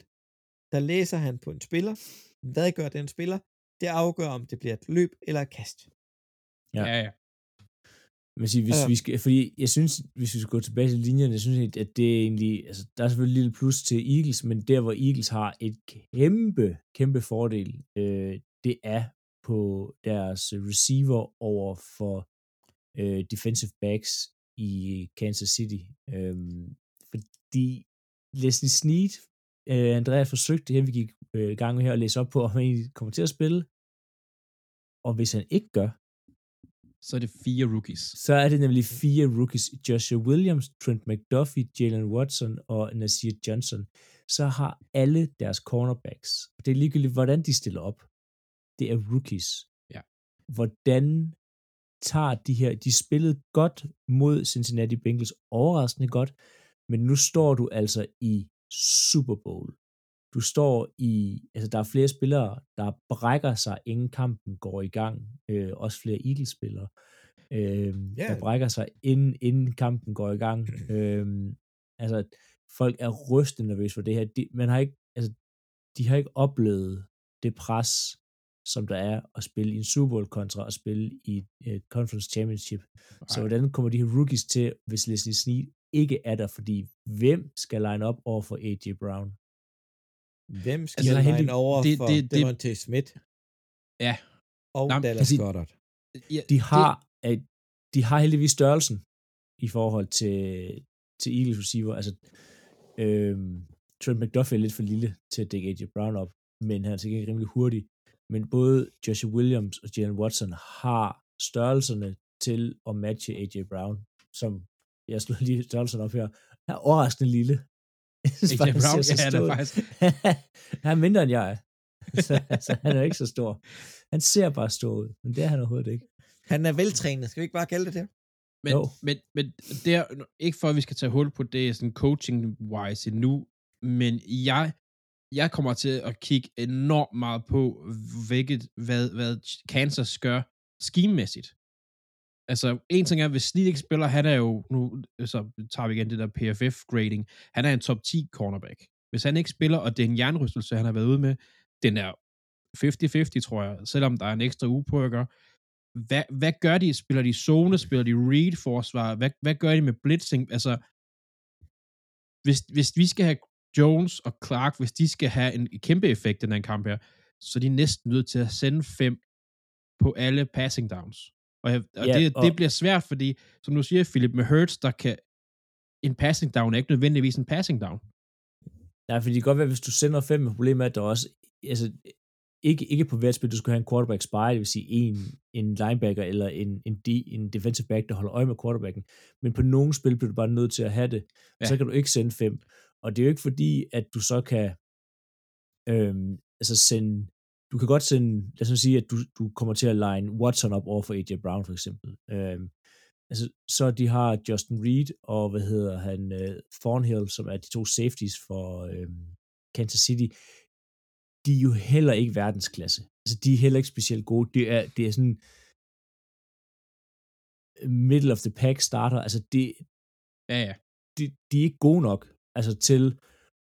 Der læser han på en spiller. Hvad gør den spiller? Det afgør, om det bliver et løb eller et kast. Ja. ja, ja. Men sige, hvis Ja. vi skal, fordi jeg synes, hvis vi skal gå tilbage til linjerne, jeg synes at det er egentlig, altså der er selvfølgelig et lille plus til Eagles, men der hvor Eagles har et kæmpe, kæmpe fordel, øh, det er på deres receiver over for øh, defensive backs i Kansas City. Øhm, fordi Leslie Snead, øh, Andreas forsøgte, her vi gik øh, gang med her at læse op på, om han egentlig kommer til at spille, og hvis han ikke gør, Så er det fire rookies. så er det nemlig fire rookies, Joshua Williams, Trent McDuffie, Jalen Watson og Nasir Johnson. Så har alle deres cornerbacks, og det er ligegyldigt, hvordan de stiller op, det er rookies. Ja. Hvordan tager de her, de spillede godt mod Cincinnati Bengals, overraskende godt, men nu står du altså i Super Bowl. Du står i, altså der er flere spillere, der brækker sig, inden kampen går i gang. Øh, også flere Eagles-spillere, øh, Ja. der brækker sig, inden, inden kampen går i gang. Øh, altså, folk er rystende nervøse for det her. De, man har ikke, altså, de har ikke oplevet det pres, som der er at spille i en Super Bowl kontra at spille i et Conference Championship. Så Nej. hvordan kommer de her rookies til, hvis Leslie Snead ikke er der? Fordi hvem skal line op over for A.J. Brown? Hvem skal Altså, heldig- over det- for det- det- Devontae Smith Ja. og Nå, Dallas altså, Goddard? Ja, De har, det... de har heldigvis størrelsen i forhold til, til Eagles receiver. Altså, øhm, Trent McDuffie er lidt for lille til at dække A.J. Brown op, men han er til gengæld rimelig hurtig. Men både Joshua Williams og Jalen Watson har størrelserne til at matche A.J. Brown, som jeg slår lige størrelsen op her, er overraskende lille. Jeg synes A.J. bare, han Brown, ja, han er faktisk... han er mindre end jeg er. så, altså, han er ikke så stor. Han ser bare stor ud, men det er han overhovedet ikke. Han er veltrænet, skal vi ikke bare kalde det det? Men, Jo. men, men det er ikke for, at vi skal tage hul på det sådan coaching-wise endnu, men jeg, jeg kommer til at kigge enormt meget på, hvilket, hvad, hvad Kansas gør schememæssigt. Altså, en ting er, hvis Snead ikke spiller, han er jo, nu så tager vi igen det der PFF-grading, han er en top 10 cornerback. Hvis han ikke spiller, og det er en jernrystelse, han har været ude med, den er 50-50, tror jeg, selvom der er en ekstra uge på at gøre. Hvad, hvad gør de? Spiller de zone? Spiller de read-forsvar? Hvad, hvad gør de med blitzing? Altså, hvis, hvis vi skal have Jones og Clark, hvis de skal have en kæmpe effekt i den her kamp her, så er de næsten nødt til at sende fem på alle passing downs. Og, jeg, og, Ja, det, og- det bliver svært, fordi, som du siger, Philip, med Hurts, der kan en passing down er ikke nødvendigvis en passing down. Nej, fordi det kan godt være, hvis du sender fem, men problemet er, at der også, altså, ikke, ikke på hvert spil, du skal have en quarterback spy, det vil sige en, en linebacker eller en, en, D, en defensive back, der holder øje med quarterbacken. Men på nogle spil bliver du bare nødt til at have det, ja. Ja. så kan du ikke sende fem. Og det er jo ikke fordi, at du så kan øhm, altså sende, du kan godt sende, lad os sige, at du, du kommer til at line Watson op over for AJ Brown for eksempel. Øhm, altså, så de har Justin Reed og, hvad hedder han, uh, Thornhill, som er de to safeties for øhm, Kansas City. De er jo heller ikke verdensklasse. Altså, de er heller ikke specielt gode. Det er, det er sådan middle of the pack starter. Altså, det, Ja, ja. de, de er ikke gode nok altså til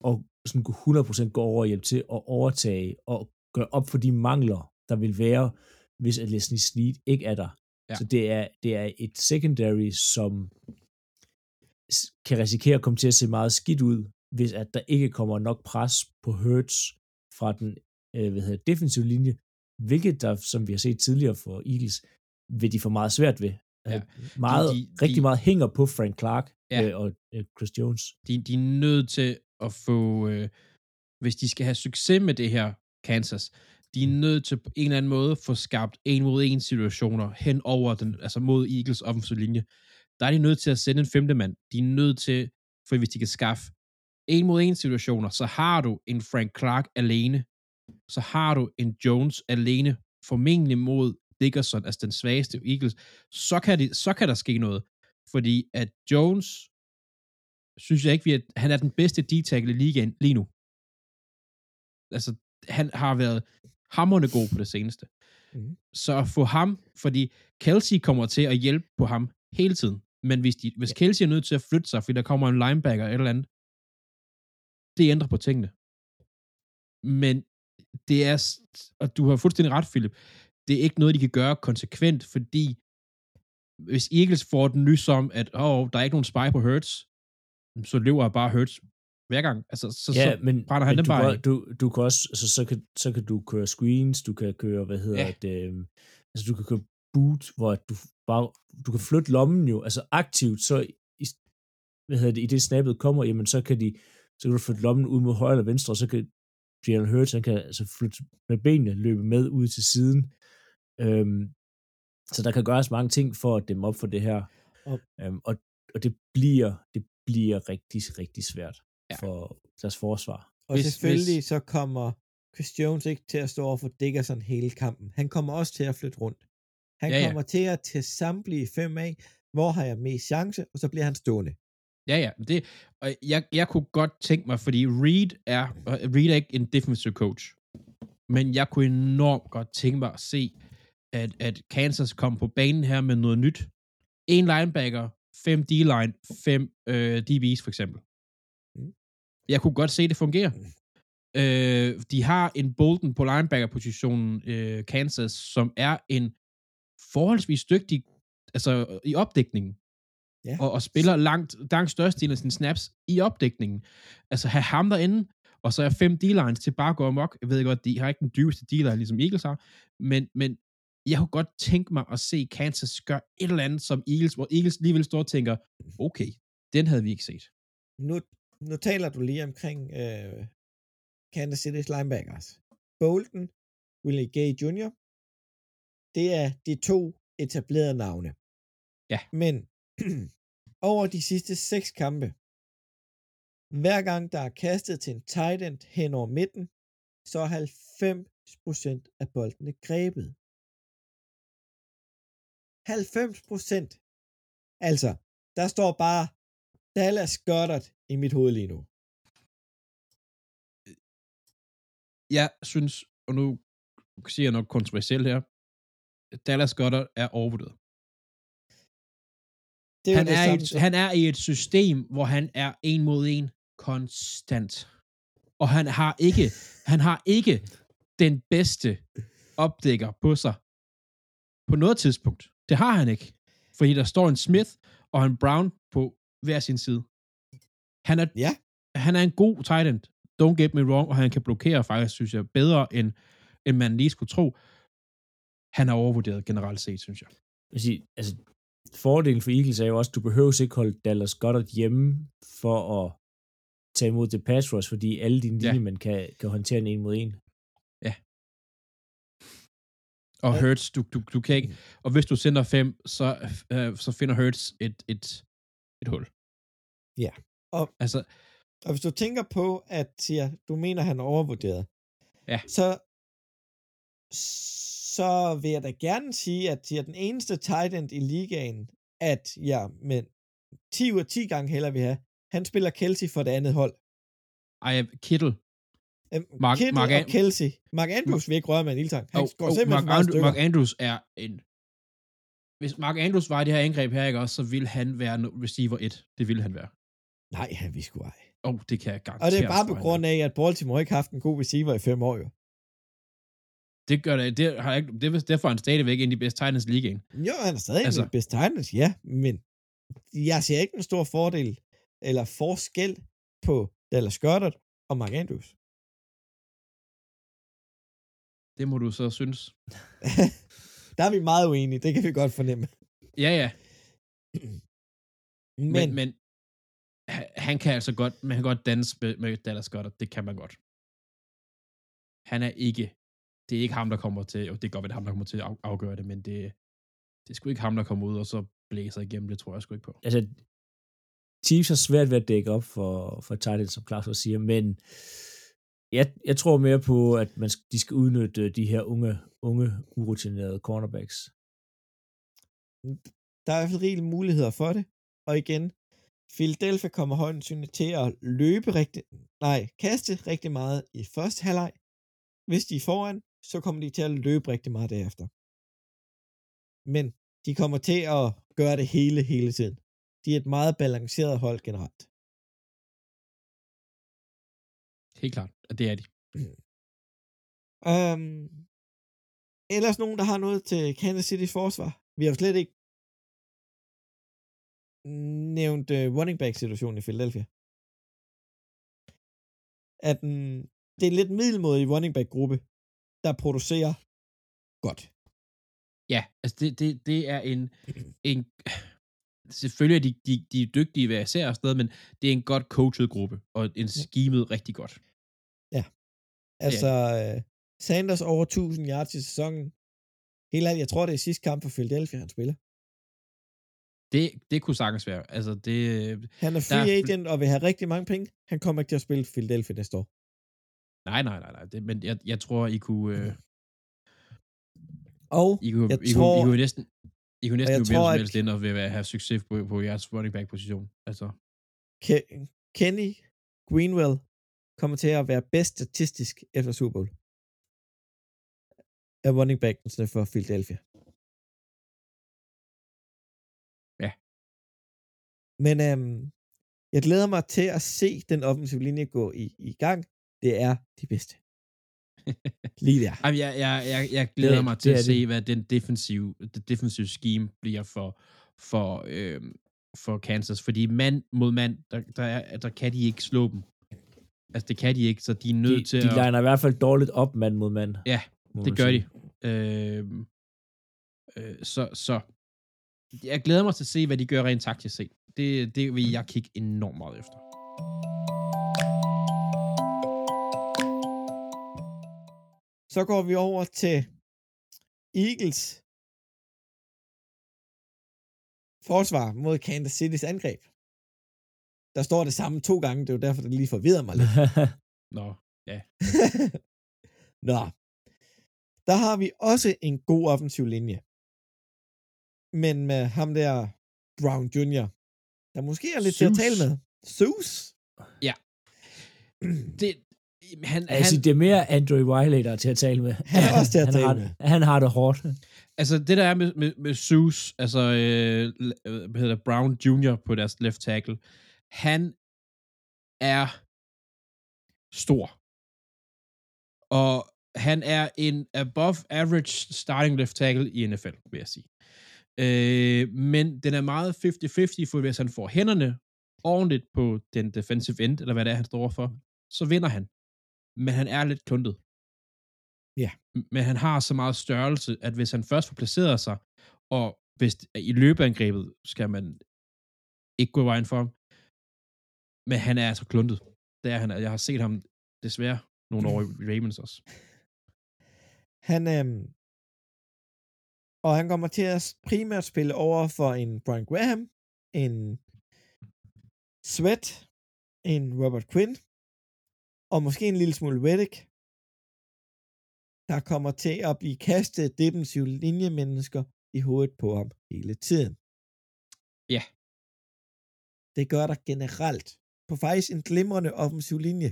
at sådan gå 100% gå over og hjælpe til at overtage og gøre op for de mangler, der vil være, hvis at Leslie Snead ikke er der. Ja. Så det er, det er et secondary, som kan risikere at komme til at se meget skidt ud, hvis at der ikke kommer nok pres på Hurts fra den øh, hvad hedder, defensive linje, hvilket der, som vi har set tidligere for Eagles, vil de få meget svært ved. Ja. Øh, Meget, de- de, rigtig de- meget hænger på Frank Clark Ja. øh, og øh, Chris Jones. De, de er nødt til at få, øh, hvis de skal have succes med det her Kansas, de er nødt til på en eller anden måde at få skabt en mod en situationer hen over den, altså mod Eagles offensive linje. Der er de nødt til at sende en femte mand. De er nødt til, for hvis de kan skaffe en mod en situationer, så har du en Frank Clark alene. Så har du en Jones alene, formentlig mod Dickerson, altså den svageste Eagles. Så kan, de, så kan der ske noget. Fordi at Jones, synes jeg ikke, vi er, han er den bedste D-tackle i ligaen lige nu. Altså, han har været hammerne god på det seneste. Mhm. Så at få ham, fordi Kelsey kommer til at hjælpe på ham hele tiden. Men hvis, de, hvis Kelsey er nødt til at flytte sig, fordi der kommer en linebacker eller et eller andet, det ændrer på tingene. Men det er, og du har fuldstændig ret, Philip, det er ikke noget, de kan gøre konsekvent, fordi hvis Eagles får den nys om, at oh, der er ikke nogen spy på Hurts, så løber bare Hurts hver gang. Altså, så, Ja, så men, brænder han men du, bare kan, du, du kan også, altså, så, kan, så kan du køre screens, du kan køre, hvad hedder Ja. det, øhm, altså du kan køre boot, hvor du bare, du kan flytte lommen jo, altså aktivt, så i, hvad hedder det, i det snappet kommer, jamen så kan de, så kan du flytte lommen ud mod højre eller venstre, og så kan Jalen Hurts, han kan altså flytte med benene, løbe med ud til siden. Øhm, så der kan gøres mange ting for at dæmme op for det her. Og- Øhm, og, og det bliver, det bliver rigtig, rigtig svært Ja. for deres forsvar. Og Hvis- selvfølgelig hvis- så kommer Chris Jones ikke til at stå over for Dickerson hele kampen. Han kommer også til at flytte rundt. Han Ja, ja, ja. kommer til at tage samtlige fem af, hvor har jeg mest chance, og så bliver han stående. Ja, ja. Det, og jeg, jeg kunne godt tænke mig, fordi Reed er, Reed er ikke en defensive coach, men jeg kunne enormt godt tænke mig at se, at, at Kansas kom på banen her med noget nyt. En linebacker, fem D-line, fem øh, DB's for eksempel. Mm. Jeg kunne godt se, det fungerer. Øh, de har en Bolton på linebacker-positionen, øh, Kansas, som er en forholdsvis dygtig, altså i opdækningen Ja. og, og spiller langt, langt størstedelen af sine snaps i opdækningen. Altså have ham derinde, og så er fem D-lines til bare at gå amok. Jeg ved godt, de har ikke den dybeste D-line, ligesom Eagles har, men, men jeg kunne godt tænke mig at se Kansas gøre et eller andet som Eagles, hvor Eagles lige vil stå og tænker, okay, den havde vi ikke set. Nu, nu taler du lige omkring øh, Kansas City's linebackers. Bolton, Willie Gay Jr., det er de to etablerede navne. Ja. Men over de sidste seks kampe, hver gang der er kastet til en tight end hen over midten, så er 90% af boldene grebet. 90%. Altså, der står bare Dallas Goddard i mit hoved lige nu. Jeg synes, og nu siger jeg nok kontroversielt her, Dallas Goddard er overvurderet. Det er Han er, samme, et, han er i et system, hvor han er en mod en konstant. Og han har ikke, han har ikke den bedste opdækker på sig på noget tidspunkt. Det har han ikke. Fordi der står en Smith og en Brown på hver sin side. Han er Ja. han er en god tight end. Don't get me wrong, og han kan blokere faktisk, synes jeg, bedre, end, end man lige skulle tro. Han er overvurderet generelt set, synes jeg. Jeg vil sige, altså, fordelen for Eagles er jo også, at du behøver ikke holde Dallas Goddard hjemme for at tage imod det pass rush, fordi alle dine Ja. linjemænd kan, kan håndtere en en mod en. Og Ja. Hurts, du, du, du kan ikke... Og hvis du sender fem, så, øh, så finder Hurts et, et, et hul. Ja. Og- Altså, Og hvis du tænker på, at siger, du mener, han er overvurderet, Ja. så, så vil jeg da gerne sige, at siger, den eneste tight end i ligaen, at jeg med 10 ud af 10 gange hellere vil have, han spiller Kelsey for det andet hold. ej, Kittle. Øhm, Mark- Kittle Mark og An- Kelsey. Mark Andrews vil ikke røre med en ildtang. Han Og, går og simpelthen Mark, stykker. Mark Andrews er en... Hvis Mark Andrews var i det her angreb her, ikke også, så ville han være receiver 1. Det ville han være. Nej, han vil sgu ej. Åh, oh, det kan jeg garantere. Og det er bare på grund af, at Baltimore ikke har haft en god receiver i fem år jo. Det gør det. Det, har ikke, det derfor er han stadigvæk en af de bedste Titans i ligaen. Jo, han er stadig Altså- en bedste Titans, ja, men jeg ser ikke en stor fordel eller forskel på Dallas Goddard og Mark Andrews. Det må du så synes. Der er vi meget uenige, det kan vi godt fornemme. Ja, ja. Men, Men, men han- kan altså godt, man kan godt danse med, med Dallas Goddard. Det kan man godt. Han er ikke, det er ikke ham, der kommer til, og det er godt, at det er ham, der kommer til at af- afgøre det, men det, det er sgu ikke ham, der kommer ud og så blæser igennem. Det tror jeg sgu ikke på. Altså, Chiefs har svært ved at dække op for, for tight end, som Claus også siger, men jeg, jeg tror mere på, at man, de skal udnytte de her unge, unge urutinerede cornerbacks. der er i hvert fald rigelige muligheder for det. Og igen, Philadelphia kommer højst sandsynligt til at løbe rigtig, nej, kaste rigtig meget i første halvleg. Hvis de er foran, så kommer de til at løbe rigtig meget derefter. Men de kommer til at gøre det hele, hele tiden. De er et meget balanceret hold generelt. Helt klart, og det er de. Um, ellers nogen, der har noget til Kansas City's forsvar. Vi har jo slet ikke nævnt uh, running back situationen i Philadelphia. At den, det er lidt middelmådig running back gruppe, der producerer godt. Ja, altså det, det, det er en, en selvfølgelig er de, de, de er dygtige hver især og sted, men det er en godt coachet gruppe, og en skimet rigtig godt. Altså, uh, Sanders over 1000 yards i sæsonen. Helt ærligt, jeg tror, det er sidste kamp for Philadelphia, han spiller. Det, det kunne sagtens være. Altså det, Han er Der free er fl- agent og vil have rigtig mange penge. Han kommer ikke til at spille Philadelphia næste år. nej, nej, nej, nej. Det, men jeg, jeg tror, I kunne, øh, Og I kunne, Jeg I kunne, tror- I kunne næsten, I kunne næsten jo hvem som at- helst ind og vil have succes på, på jeres running back position. Altså, Ke- Kenny Greenwell kommer til at være bedst statistisk efter Super Bowl. Af running backsene for Philadelphia. Men øhm, jeg glæder mig til at se den offensive linje gå i, i gang. Det er de bedste. Lige der. Ej, jeg, jeg, jeg, jeg glæder Det- mig det til at det. se, hvad den defensive, det defensive scheme bliver for, for, øh, for Kansas. Fordi mand mod mand, der, der, er, der kan de ikke slå dem. Altså, det kan de ikke, så de er nødt De, til de at... liner i hvert fald dårligt op mand mod mand. Ja, det gør de. sige. Øh, øh, så, så jeg glæder mig til at se, hvad de gør rent taktisk set. Det, det vil jeg kigge enormt meget efter. Så går vi over til Eagles forsvar mod Kansas City's angreb. Der står det samme to gange, det er jo derfor, det lige forvirrer mig lidt. Nå, Nå. Der har vi også en god offensiv linje. Men med ham der Brown Jr., der måske er lidt til at Zeus. tale med. Zeus? det, han, altså, han, det er mere Andrew Wiley, der er til at tale med. Han er også til at han tale har, med. Han har det hårdt. altså det der er med, med, med Zeus, altså øh, hvad hedder Brown Jr. på deres left tackle, han er stor. Og han er en above average starting left tackle i NFL, vil jeg sige. Øh, men den er meget 50-50, for hvis han får hænderne ordentligt på den defensive end, eller hvad det er, han står for, så vinder han. Men han er lidt kluntet. Ja. Men han har så meget størrelse, at hvis han først får placeret sig, og hvis i løbeangrebet skal man ikke gå vejen for ham, men han er altså kluntet. Det er han. Jeg har set ham desværre nogle år i Ravens også. Han, øhm, og han kommer til at primært spille over for en Brian Graham, en Sweat, en Robert Quinn, og måske en lille smule Reddick, der kommer til at blive kastet defensive linjemennesker i hovedet på ham hele tiden. Ja. Det gør der generelt på faktisk en glimrende offensiv linje.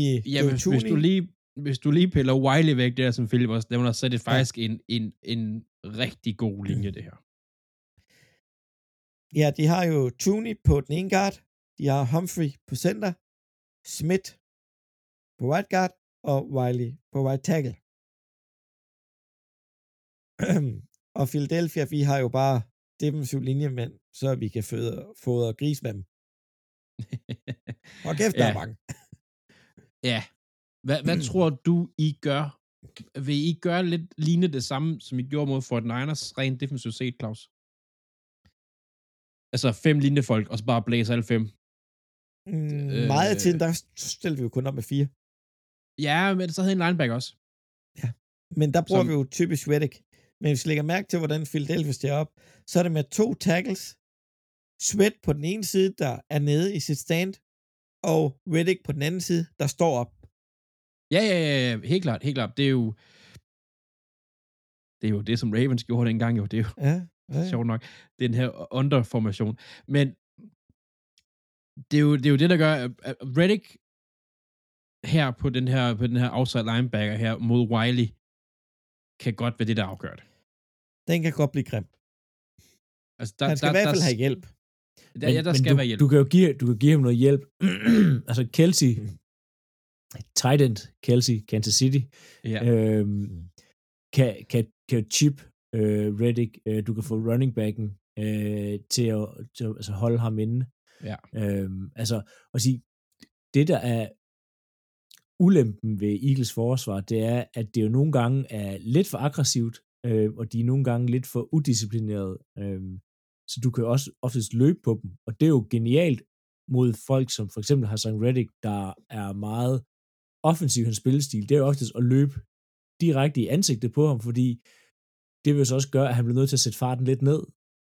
I Ja, hvis, hvis, du lige, hvis du lige piller Wiley væk der, som Philip også nævner, så er det faktisk en, en, en rigtig god linje, det her. Ja, de har jo Tooney på den ene guard, de har Humphrey på center, Smith på right guard, og Wiley på right tackle. og Philadelphia, vi har jo bare defensiv linjemænd, så vi kan føde, fodre gris med dem. Og kæft, der Ja. er mange. Ja. Hvad, hvad tror du, I gør? Vil I gøre lidt lignende det samme, som I gjorde mod Fort Niners, rent defensivt set, Claus? Altså fem linjefolk, og så bare blæse alle fem. Mm, Øh. meget af tiden, der stiller vi jo kun op med fire. Ja, men så havde en linebacker også. Men der bruger Som- vi jo typisk Reddick. Men hvis vi lægger mærke til, hvordan Philadelphia stiller op, så er det med to tackles. Sweat på den ene side, der er nede i sit stand, og Reddick på den anden side, der står op. Ja, ja, ja, ja, helt klart, helt klart. Det er jo det er jo det, som Ravens gjorde dengang jo. Det er jo Ja, ja, ja. sjovt nok, den her underformation. Men det er jo det, er jo det der gør, at Reddick her på den her, på den her outside linebacker her mod Wiley, kan godt være det, der afgør det. Den kan godt blive grim. Altså, der, Han skal der, i hvert fald der, have hjælp. Der, ja, der skal du, være hjælp. Du kan, jo give, du kan give ham noget hjælp. altså Kelsey, Mm. Tight end Kelsey, Kansas City, ja. øhm, kan, kan, kan chip øh, Reddick, øh, du kan få running backen øh, til at, til at altså holde ham inde. Ja. Øhm, altså, at sige, det der er ulempen ved Eagles forsvar, det er, at det jo nogle gange er lidt for aggressivt, øh, og de er nogle gange lidt for udisciplineret. Øh, så du kan også oftest løbe på dem, og det er jo genialt mod folk, som for eksempel har Hassan Reddick, der er meget offensiv hans spillestil. Det er jo oftest at løbe direkte i ansigtet på ham, fordi det vil så også gøre, at han bliver nødt til at sætte farten lidt ned.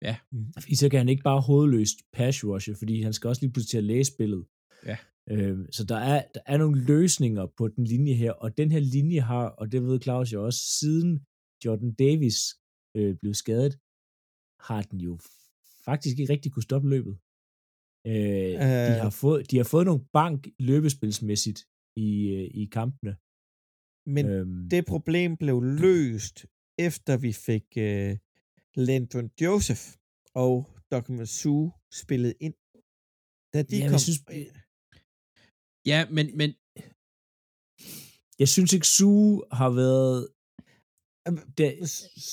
Ja. Fordi så kan han ikke bare hovedløst pass rushe, fordi han skal også lige pludselig til at læse spillet. Ja. Øh, så der er, der er nogle løsninger på den linje her, og den her linje har, og det ved Claus jo også, siden Jordan Davis øh, blev skadet, har den jo faktisk ikke rigtig kunne stoppe løbet. Øh, øh, de, har fået, de har fået nogle bank løbespilsmæssigt i, øh, i kampene. Men øhm, det problem blev løst, efter vi fik uh, Landon Joseph og Dr. Sue spillet ind. Da de Ja, kom, jeg synes- ja, men, men jeg synes ikke, Sue har været... Det,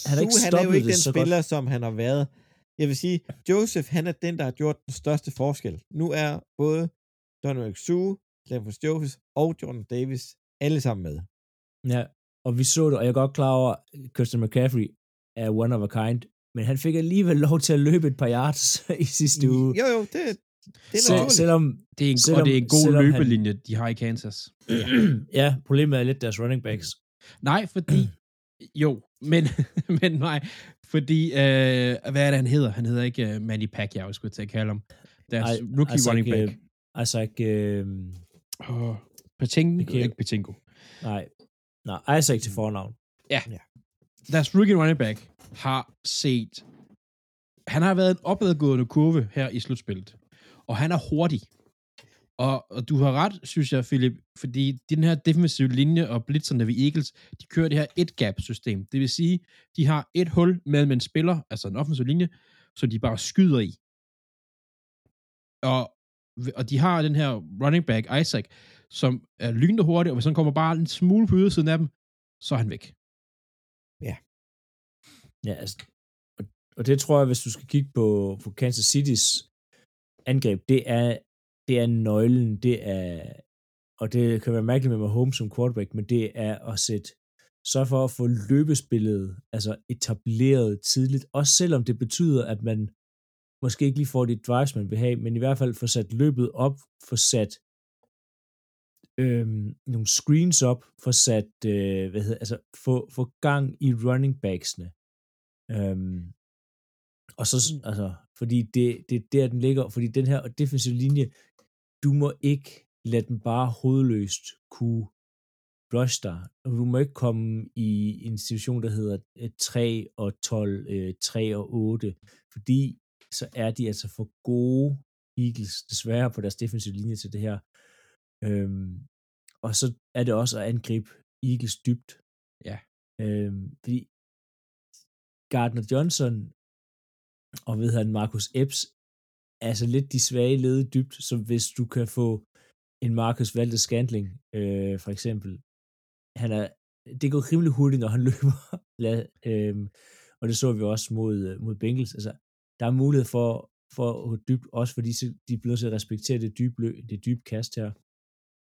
han har ikke han er jo stoppet ikke det den så godt. spiller, som han har været. Jeg vil sige, Joseph, han er den, der har gjort den største forskel. Nu er både Donald Sue, Landon Joseph og Jordan Davis alle sammen med. Ja, og vi så det, og jeg er godt klar over, at Christian McCaffrey er one of a kind, men han fik alligevel lov til at løbe et par yards i sidste uge. Jo, jo, det, det er Sel, selvom, det er en, Selvom- og det er en god selvom han- løbelinje, de har i Kansas. ja, problemet er lidt deres running backs. Nej, fordi... Jo, men, men nej. Fordi, øh, hvad er det, han hedder? Han hedder ikke uh, Manny Pacquiao, skulle jeg til at kalde ham. Deres Ej, rookie altså running back. øh, Altså ikke, øh, Oh, Patinko, Okay. ikke Patinko. nej, nej, Isaac til fornavn. Deres rookie running back har set... Han har været en opadgående kurve her i slutspillet. Og han er hurtig. Og, og du har ret, synes jeg, Philip, fordi den her defensive linje og blitzerne ved Eagles, de kører det her et-gap-system. Det vil sige, de har et hul mellem en spiller, altså en offensiv linje, som de bare skyder i. Og, og de har den her running back, Isaac, som er lynende hurtig, og hvis han kommer bare en smule på ydersiden af dem, så er han væk. Ja, altså, og, og det tror jeg, hvis du skal kigge på, på Kansas City's angreb, det er, det er nøglen, det er, og det kan være mærkeligt med Mahomes som quarterback, men det er at sætte, så for at få løbespillet altså etableret tidligt, også selvom det betyder, at man måske ikke lige får de drives, man vil have, men i hvert fald få sat løbet op, få sat øhm, nogle screens op, få sat, øh, hvad hedder, altså få, få gang i running backsene. Øhm, og så, Mm. altså, fordi det, det er der, den ligger, fordi den her defensive linje, du må ikke lade den bare hovedløst kunne rush dig. Du må ikke komme i en situation, der hedder øh, 3 og 12, øh, 3 og 8, fordi så er de altså for gode Eagles, desværre på deres defensive linje til det her. Øhm, og så er det også at angribe Eagles dybt. Ja. Øhm, fordi Gardner Johnson og ved han Marcus Epps er altså lidt de svage lede dybt, så hvis du kan få en Marcus Valdes Scantling, øh, for eksempel, han er, det går rimelig hurtigt, når han løber, Lad, øhm, og det så vi også mod, øh, mod Bengals, altså, der er mulighed for, for at gå dybt, også fordi de er blevet til at respektere det dybe, det dybe kast her.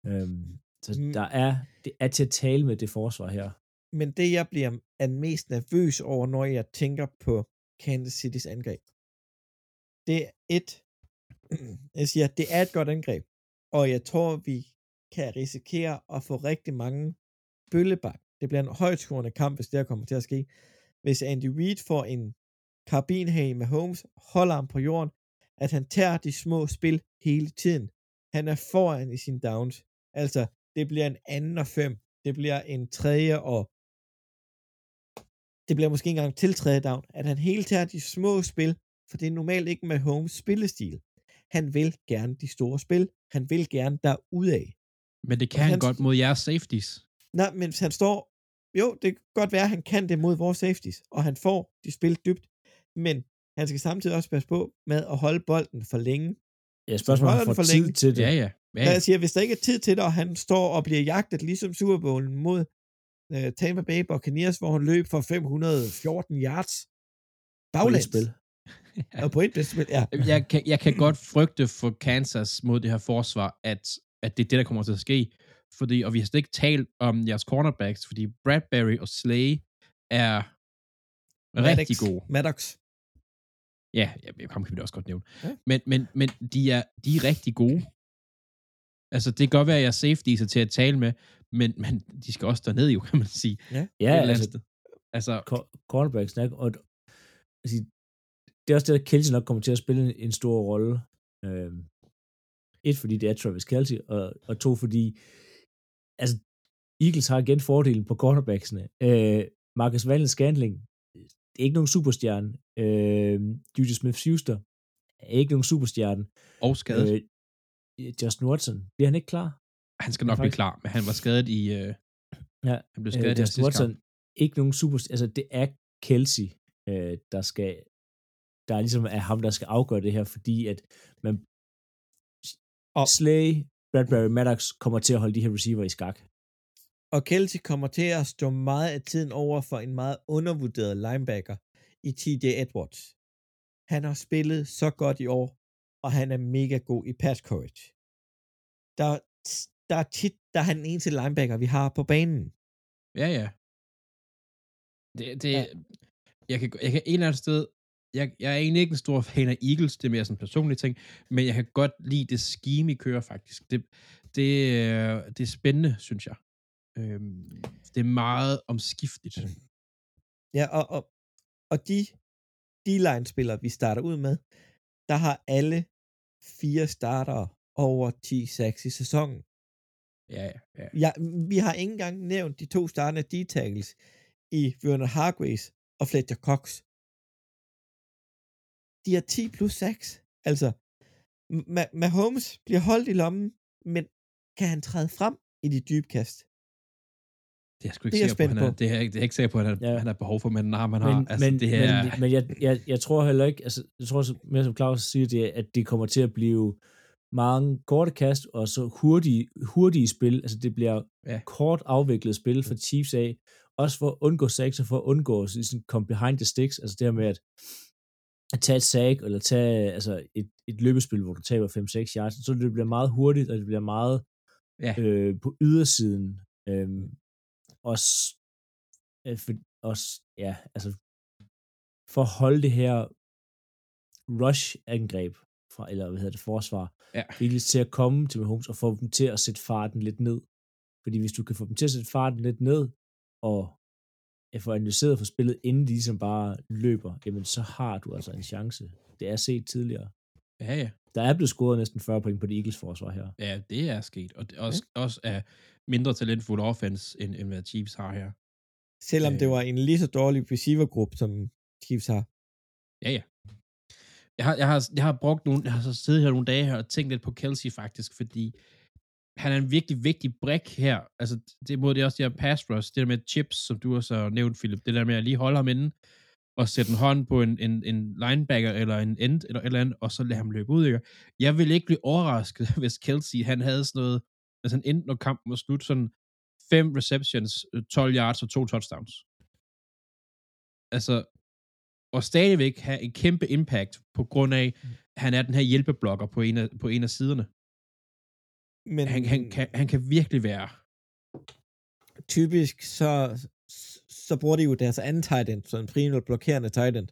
Øhm, så Mm. der er, det er til at tale med det forsvar her. Men det, jeg bliver er mest nervøs over, når jeg tænker på Kansas City's angreb, det er et, jeg siger, det er et godt angreb, og jeg tror, vi kan risikere at få rigtig mange bøllebak. Det bliver en højtskårende kamp, hvis det her kommer til at ske. Hvis Andy Reid får en karbinhag med Holmes, holder ham på jorden, at han tager de små spil hele tiden. Han er foran i sin downs. Altså, det bliver en anden og fem. Det bliver en tredje og det bliver måske ikke engang til tredje down, at han hele tager de små spil, for det er normalt ikke med Holmes spillestil. Han vil gerne de store spil. Han vil gerne derudaf. Men det kan Og han hans- godt mod jeres safeties. Nej, men hvis han står... Jo, det kan godt være, at han kan det mod vores safeties, og han får de spil dybt, men han skal samtidig også passe på med at holde bolden for længe. Ja, spørgsmålet om han får for tid længe. til det. Ja, ja. ja. Jeg siger, hvis der ikke er tid til det, og han står og bliver jagtet ligesom Super Bowlen mod øh, Tampa Bay Buccaneers, hvor han løb for 514 yards På et baglæns. spil. Og på et spil, ja. jeg, kan, jeg kan godt frygte for Kansas mod det her forsvar, at, at det er det, der kommer til at ske. Fordi, og vi har slet ikke talt om jeres cornerbacks, fordi Bradbury og Slay er rigtig gode. Maddox. Ja, ja ham kan vi da også godt nævne. Ja. Men, men, men de, er, de er rigtig gode. Altså, det kan godt være, at jeg safety er til at tale med, men, men de skal også derned jo, kan man sige. Ja, andet altså. Altså, co- cornerback snak, og altså, det er også det, at Kelsey nok kommer til at spille en, en stor rolle. Øhm, et, fordi det er Travis Kelsey, og, og to, fordi altså, Eagles har igen fordelen på cornerbacksene. Øh, Marcus Valens Scantling, det er ikke nogen superstjerne. Øh, Judy Smith-Schuster er ikke nogen superstjerne. og skadet. Øh, Justin Watson, bliver han ikke klar? han skal nok faktisk- blive klar, men han var skadet i... Øh, Ja, han blev Øh, skadet øh, Justin Watson, kamp. ikke nogen super... Altså, det er Kelsey, øh, der skal... Der er ligesom er ham, der skal afgøre det her, fordi at man... Og- Slay, Bradbury, Maddox kommer til at holde de her receiver i skak. Og Kelsey kommer til at stå meget af tiden over for en meget undervurderet linebacker i TJ Edwards. Han har spillet så godt i år, og han er mega god i pass coverage. Der, der er tit, der er han den eneste linebacker, vi har på banen. Ja, ja. Det, det, Ja. Jeg, kan, jeg kan en eller anden sted, jeg, jeg er egentlig ikke en stor fan af Eagles, det er mere sådan en personlig ting, men jeg kan godt lide det scheme, I kører faktisk. Det, det, er- det er spændende, synes jeg. Øhm, det er meget omskifteligt. Ja, og, og, og de D-line-spillere, vi starter ud med, der har alle fire starter over 10 sacks i sæsonen. Ja, ja, ja. Ja, vi har ikke engang nævnt de to startende D-tackles i Werner Hargreaves og Fletcher Cox. De har 10 plus 6. Altså, Ma- Mahomes bliver holdt i lommen, men kan han træde frem i de dybe kast? Det er jeg sgu ikke Det er jeg på. spændt er, på. det er, det er ikke sikker på, at han, Ja. han har behov for, men nej, man har, Men, altså, men, det her, men, men jeg, jeg, jeg tror heller ikke, altså, jeg tror mere som Claus siger, det, at det kommer til at blive mange korte kast, og så hurtige, hurtige spil, altså det bliver Ja. kort afviklet spil for Chiefs af, også for at undgå sex og for at undgå sådan come behind the sticks, altså det her med, at at tage et sack, eller tage altså et, et løbespil, hvor du taber 5-6 yards, så det bliver meget hurtigt, og det bliver meget Ja. øh, på ydersiden. Øh, også, øh, for, også, ja, altså, for at holde det her rush-angreb, fra, eller hvad hedder det, forsvar, Ja. Eagles til at komme til Mahomes og få dem til at sætte farten lidt ned. Fordi hvis du kan få dem til at sætte farten lidt ned, og jeg får analyseret for spillet, inden de ligesom bare løber, jamen så har du altså en chance. Det er set tidligere. Ja, ja. Der er blevet scoret næsten 40 point på det Eagles forsvar her. Ja, det er sket. Og det også, ja. også er mindre talentfuld offense, end, end hvad Chiefs har her. Selvom Øh. det var en lige så dårlig receivergruppe, som Chiefs har. Ja, ja. Jeg har, jeg har, jeg har brugt nogle, jeg har så siddet her nogle dage her og tænkt lidt på Kelsey faktisk, fordi han er en virkelig vigtig brik her. Altså, det må det er også det her pass rush, det der med chips, som du også har nævnt, Philip, det der med at lige holde ham inde, og sætte en hånd på en, en, en linebacker eller en end eller et eller andet, og så lade ham løbe ud. Ikke? Jeg vil ikke blive overrasket, hvis Kelsey, han havde sådan noget, altså han endte, når kampen var slut, sådan fem receptions, øh, 12 yards og to touchdowns. Altså, og stadigvæk have en kæmpe impact på grund af, at han er den her hjælpeblokker på en af, på en af siderne. Men Han, han, kan, han kan virkelig være... typisk, så, så bruger de jo deres anden tight end, så en primært blokerende tight end.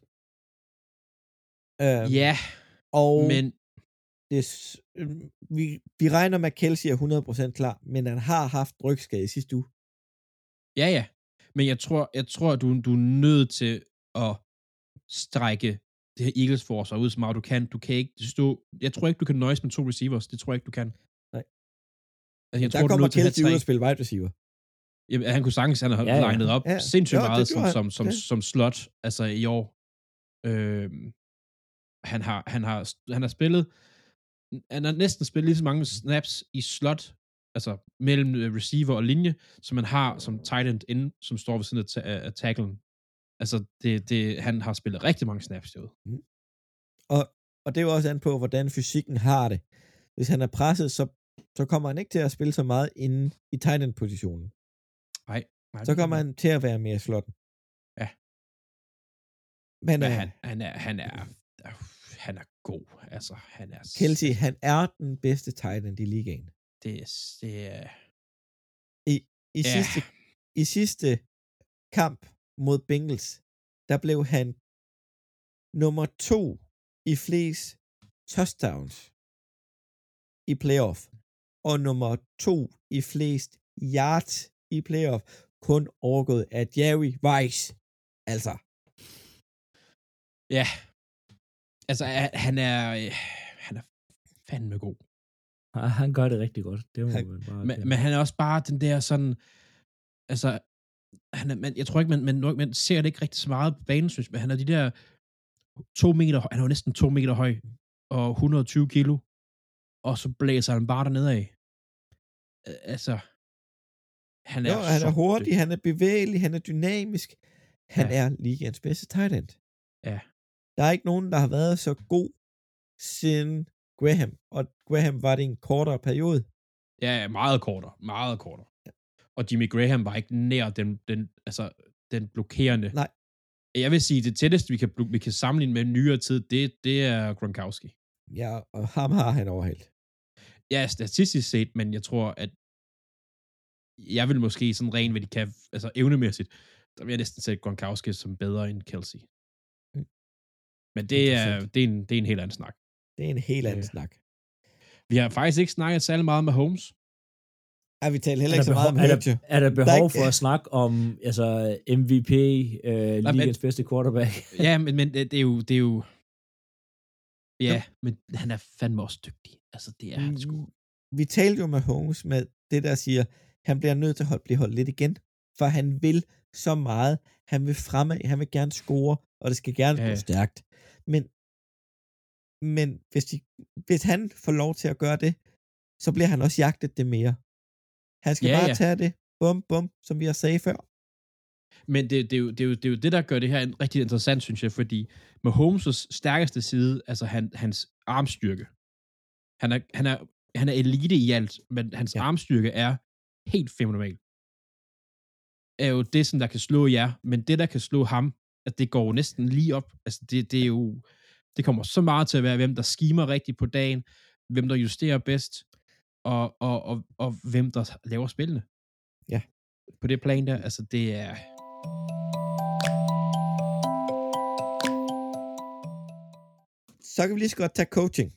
Øhm, Ja, og men det, øhm, vi, vi regner med, at Kelsey er 100% klar, men han har haft rygskade i sidste uge. ja, ja. Men jeg tror, jeg tror du, du er nødt til at strække det her Eagles forsvar ud så meget du kan. Du kan ikke stå... Jeg tror ikke, du kan nøjes med to receivers. Det tror jeg ikke, du kan. Nej. Altså, jeg Der tror, du er kommer Kelsey ud og spille wide receiver. Jamen, han kunne sagtens, han har Ja, ja, legnet op Ja. sindssygt Jo, meget som, han. som, som, Ja. som slot, altså i år. Øhm, han, har, han, har, han har spillet, han har næsten spillet lige så mange snaps i slot, altså mellem øh, receiver og linje, som man har som tight end inde, som står ved siden af, ta- af tacklen. Altså, det, det, han har spillet rigtig mange snaps derude. Og, og det er jo også an på, hvordan fysikken har det. Hvis han er presset, så, så kommer han ikke til at spille så meget inde i tight end positionen. Nej. nej Så kommer han til at være mere i slotten. Ja. Men, Men øh, han, han, er, han, han er god. Altså, han er... Kelsey, han er den bedste tight end i ligaen. Det, det er... I, i, Ja. sidste, I sidste kamp mod Bengals, der blev han nummer to i flest touchdowns i playoff, og nummer to i flest yards i playoff, kun overgået af Jerry Rice. Altså, Ja. Altså, han er... øh, Han er fandme god. Han gør det rigtig godt. Det må Han- man bare Men, men han er også bare den der sådan... Altså, han er, man, jeg tror ikke, man, man, man ser det ikke rigtig så meget på banen, synes men han er de der to meter han er jo næsten to meter høj, og 120 kilo, og så blæser han bare dernede af. Altså, han er, jo, han er hurtig, dygtig. han er bevægelig, han er dynamisk. Han Ja. er ligaens bedste tight end. Ja. Der er ikke nogen, der har været så god siden Graham, og Graham var det en kortere periode. Ja, ja, meget kortere, meget kortere. Og Jimmy Graham var ikke nær den, den, altså, den blokerende. Nej. Jeg vil sige, det tætteste, vi kan, vi kan sammenligne med nyere tid, det, det er Gronkowski. Ja, og ham har han overhældt. Ja, statistisk set, men jeg tror, at jeg vil måske sådan rent, hvad de kan, altså evnemæssigt, der vil jeg næsten sætte Gronkowski som bedre end Kelsey. Men det er, 100%. det, er en, det er en helt anden snak. Det er en helt anden Ja. snak. Vi har faktisk ikke snakket særlig meget med Holmes. Ja, vi taler er heller ikke så meget om behov, er, er der behov for at snakke om altså, MVP, øh, men- ligens bedste quarterback? ja, men, men det, er jo, det er jo, ja, men han er fandme også dygtig. Altså, det er han sgu. Mm, Vi talte jo med Holmes med det, der siger, han bliver nødt til at holde, blive holdt lidt igen, for han vil så meget. Han vil fremad, han vil gerne score, og det skal gerne Ja. gå stærkt. Men, men hvis, de, hvis han får lov til at gøre det, så bliver han også jagtet det mere. Han skal Ja, bare ja. tage det, bum, bum, som vi har sagt før. Men det, det, er jo, det, er jo, det er jo det, der gør det her rigtig interessant, synes jeg, fordi med Holmes' stærkeste side, altså han, hans armstyrke, han er, han, er, han er elite i alt, men hans ja. armstyrke er helt fenomenal. Er jo det, som der kan slå jer, men det, der kan slå ham, at det går næsten lige op. Altså, det, det er jo... Det kommer så meget til at være, hvem der skimer rigtigt på dagen, hvem der justerer bedst, og, og, og, og hvem der laver spillene. Ja. På det plan der, altså det er... Så kan vi lige så godt tage coaching.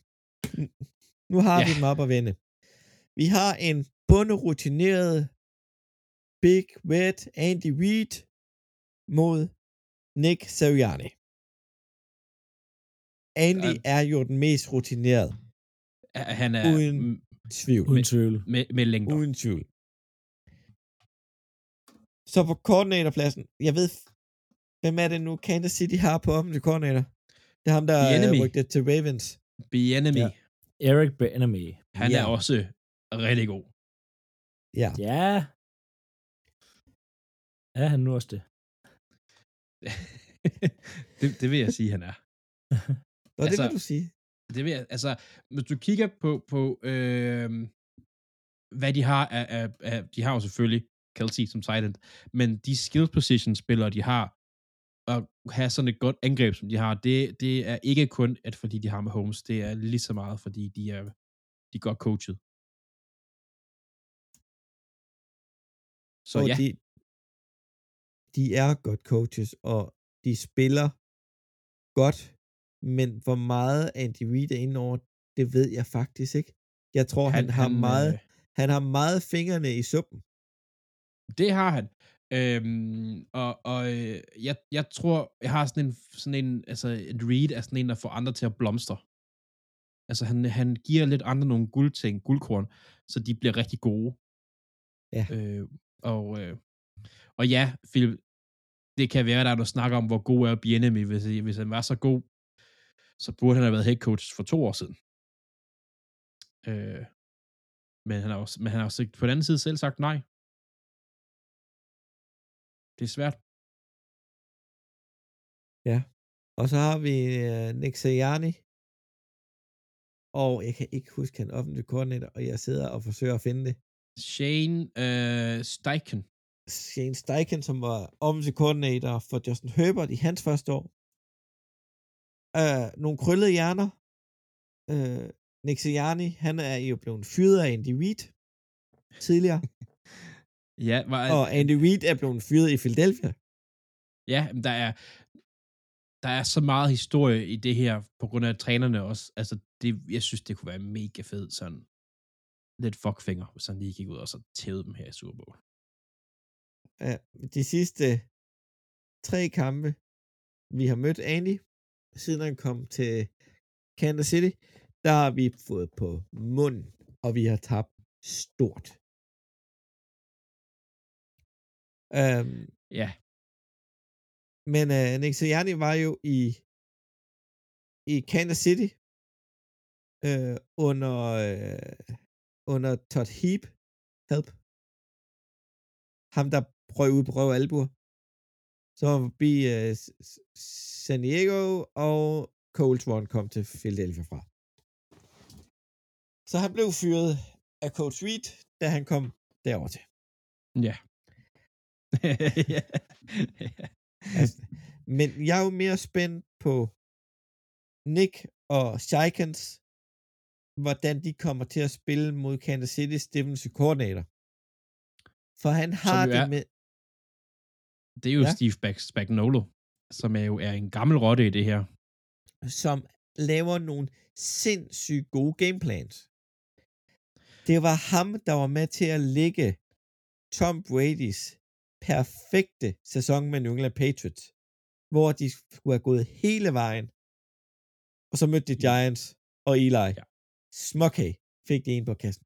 Nu har Ja. vi dem op at vende. Vi har en bunderutineret Big Red Andy Reid mod Nick Sirianni. Andy Ja. er jo den mest rutinerede, at Han er Uden m- tvivl. Uden tvivl. med, med længder. Uden tvivl. Så på koordinatorpladsen, jeg ved, hvem er det nu Kansas City har på offentlig koordinator? Det er ham, der er enemy. rykket til Ravens. Be enemy. Ja. Eric Benemy. Han Ja. er også rigtig god. Ja. Ja. Er han nu også det? det, det vil jeg sige, han er. Det Altså- vil du sige. Det vil jeg, altså, hvis du kigger på, på øh, hvad de har af, af, af, de har jo selvfølgelig Kelsey som tight end, men de skill position spillere, de har, at have sådan et godt angreb, som de har, det, det er ikke kun, at fordi de har med Holmes, det er lige så meget, fordi de er, de er godt coachet. Så og ja, de, de er godt coaches, og de spiller godt, men hvor meget Andy Reid er inde over, det ved jeg faktisk ikke. Jeg tror, han, han har meget, øh, han har meget fingrene i suppen. Det har han. Øhm, og og øh, jeg, jeg tror, jeg har sådan en, sådan en, altså en read af sådan en, der får andre til at blomstre. Altså han, han giver lidt andre nogle guldting, guldkorn, så de bliver rigtig gode. Ja. Øh, og, øh, og ja, Philip, det kan være, der er noget snak om, hvor god er Bienemy. Hvis, hvis han var så god, så burde han have været head coach for to år siden. Øh, men han har også, men han har også på den anden side selv sagt nej. Det er svært. Og så har vi uh, Nick Sirianni, og jeg kan ikke huske han offentlig koordinator, og jeg sidder og forsøger at finde det. Shane øh, Steichen. Shane Steichen, som var offensive koordinator for Justin Herbert i hans første år. Uh, nogle krøllede hjerner. Nick Sirianni, han er jo blevet fyret af Andy Reid tidligere, Ja, var, og Andy Reid er blevet fyret i Philadelphia. ja, der er, der er så meget historie i det her, på grund af trænerne også. Altså, det, jeg synes, det kunne være mega fedt, sådan lidt fuckfinger, hvis han lige gik ud og så tævede dem her i Super Bowl. Ja, de sidste tre kampe, vi har mødt Andy, siden han kom til Kansas City, der har vi fået på munden, og vi har tabt stort. Um, Ja, men uh, Nick Sirianni var jo i, i Kansas City uh, under, uh, under Todd Heap help. Ham, der prøvede ud på røv albuer. Så var forbi uh, San Diego, og Colts Run kom til Philadelphia fra. Så han blev fyret af Coach Reed, da han kom derover til. ja. ja. Altså, men jeg er jo mere spændt på Nick og Shikens, hvordan de kommer til at spille mod Kansas City defensive koordinator. For han har det er- med... Det er jo Ja. Steve Spagnolo, som er jo er en gammel rotte i det her. som laver nogle sindssygt gode gameplans. Det var ham, der var med til at lægge Tom Brady's perfekte sæson med New England Patriots, hvor de skulle have gået hele vejen, og så mødte de Giants og Eli. Ja. Småkage fik de en på kassen.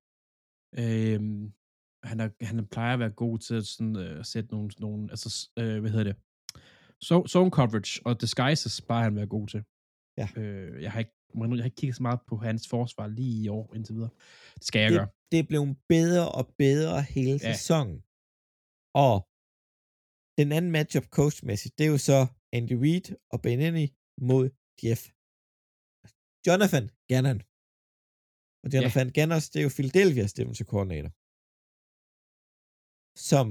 Øhm, han, er, han plejer at være god til at sådan, øh, sætte nogle, nogle altså, øh, hvad hedder det, so, zone coverage og disguises plejer han være god til. Ja. Øh, jeg, har ikke, jeg, har ikke kigget så meget på hans forsvar lige i år indtil videre. Det skal jeg Det, gøre. det blev bedre og bedre hele Ja. sæsonen. Og den anden matchup coachmæssigt, det er jo så Andy Reid og Benini mod Jeff. Jonathan Gannon. Og Jonathan ja. Ganners, det er jo Philadelphia's defensive coordinator. Som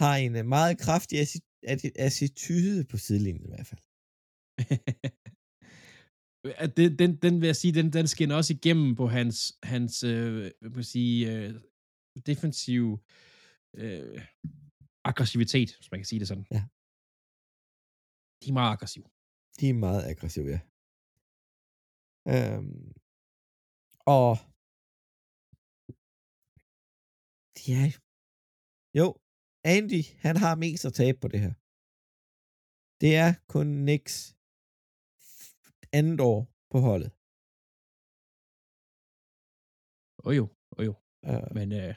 har en øh, meget kraftig attitude på sidelinjen i hvert fald. det, den, den vil jeg sige, den, den skinner også igennem på hans, hans øh, man sige, øh, defensiv øh, aggressivitet, hvis man kan sige det sådan. Ja. De er meget aggressive. De er meget aggressive, ja. Øhm, og ja, jo, Andy, han har mest at tabe på det her. Det er kun Nix andet år på holdet. Og jo, og jo. Uh, Men, øh,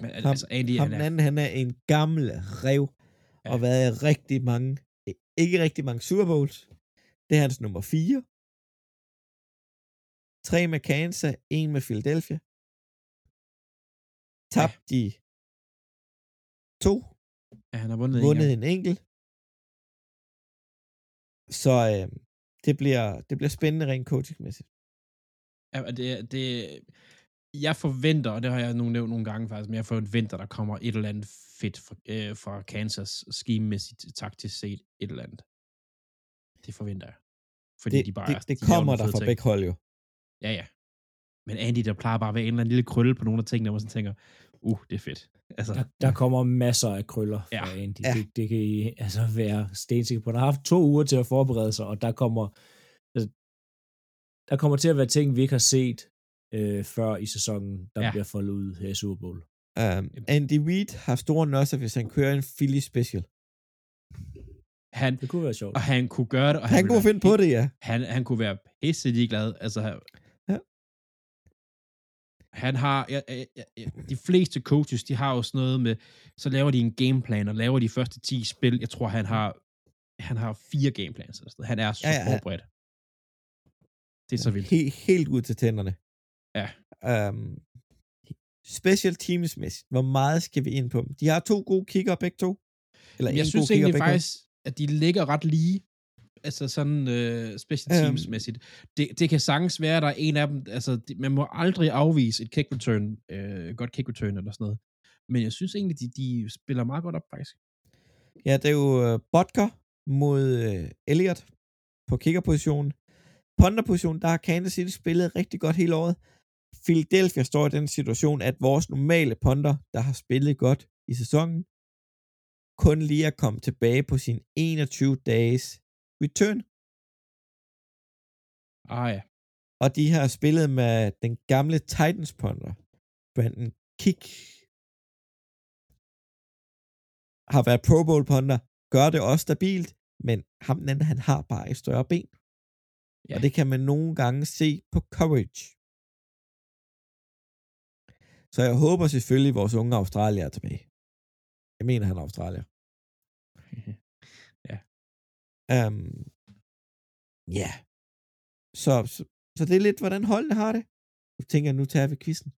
men ham, altså, Andy, ham han er, anden, han er en gammel rev, Ja. og været i rigtig mange, ikke rigtig mange Super Bowls. Det er hans nummer 4. Tre med Kansas, en med Philadelphia. Tabt de to, ja, han har vundet, vundet en en enkelt. Så øh, det, bliver, det bliver spændende rent coachingmæssigt. Ja, det, det, jeg forventer, og det har jeg nu nævnt nogle gange faktisk, men jeg forventer, der kommer et eller andet fedt fra, øh, fra Kansas schememæssigt taktisk set et eller andet. Det forventer jeg. Fordi Det, de bare det, det de kommer der fra begge hold jo. Ja, ja. Men Andy, der plejer bare at være en eller anden lille krølle på nogle af tingene, hvor man sådan tænker, uh, det er fedt. Altså, Der, der kommer masser af krøller Ja. fra Andy. Ja. Det, det kan I altså være stensikker på. Der har haft to uger til at forberede sig, og der kommer, altså, der kommer til at være ting, vi ikke har set øh, før i sæsonen, der Ja. bliver foldet ud her i Super Bowl. Um, Andy Reid har store nødser, hvis han kører en Philly special. han, Det kunne være sjovt. og han kunne gøre det, og Han ville kunne være finde på det, ja. Han, han kunne være pisse ligeglad. Altså. Han har, ja, ja, ja, de fleste coaches, de har jo sådan noget med, så laver de en gameplan, og laver de første 10 spil. Jeg tror, han har, han har fire gameplans. Eller sådan noget. Han er så Ja, ja, ja, forberedt. Det er så vildt. Helt, helt ud til tænderne. Ja. Um, special teams mæssigt. Hvor meget skal vi ind på dem? De har to gode kigger begge to. Eller jeg en synes kicker egentlig begge faktisk, at de ligger ret lige. Altså sådan øh, special Øhm. teams-mæssigt. Det, det kan sagtens være, at der er en af dem, altså man må aldrig afvise et kick return, øh, godt kick return eller sådan noget. Men jeg synes egentlig, de, de spiller meget godt op, faktisk. Ja, det er jo uh, Butker mod uh, Elliott på kickerpositionen. Punterpositionen, der har Kansas City spillet rigtig godt hele året. Philadelphia står i den situation, at vores normale punter, der har spillet godt i sæsonen, kun lige er kommet tilbage på sin 21 dages return. Ah ja. Og de har spillet med den gamle Titans punter, Brandon Kick. Har været Pro Bowl punter, gør det også stabilt, men ham den anden, han har bare et større ben. Ja. Og det kan man nogle gange se på coverage. Så jeg håber selvfølgelig, at vores unge australier er tilbage. Jeg mener, han er australier. Øhm, ja. Så, så, så det er lidt, hvordan holdene har det. Nu tænker jeg, nu tager vi quizzen.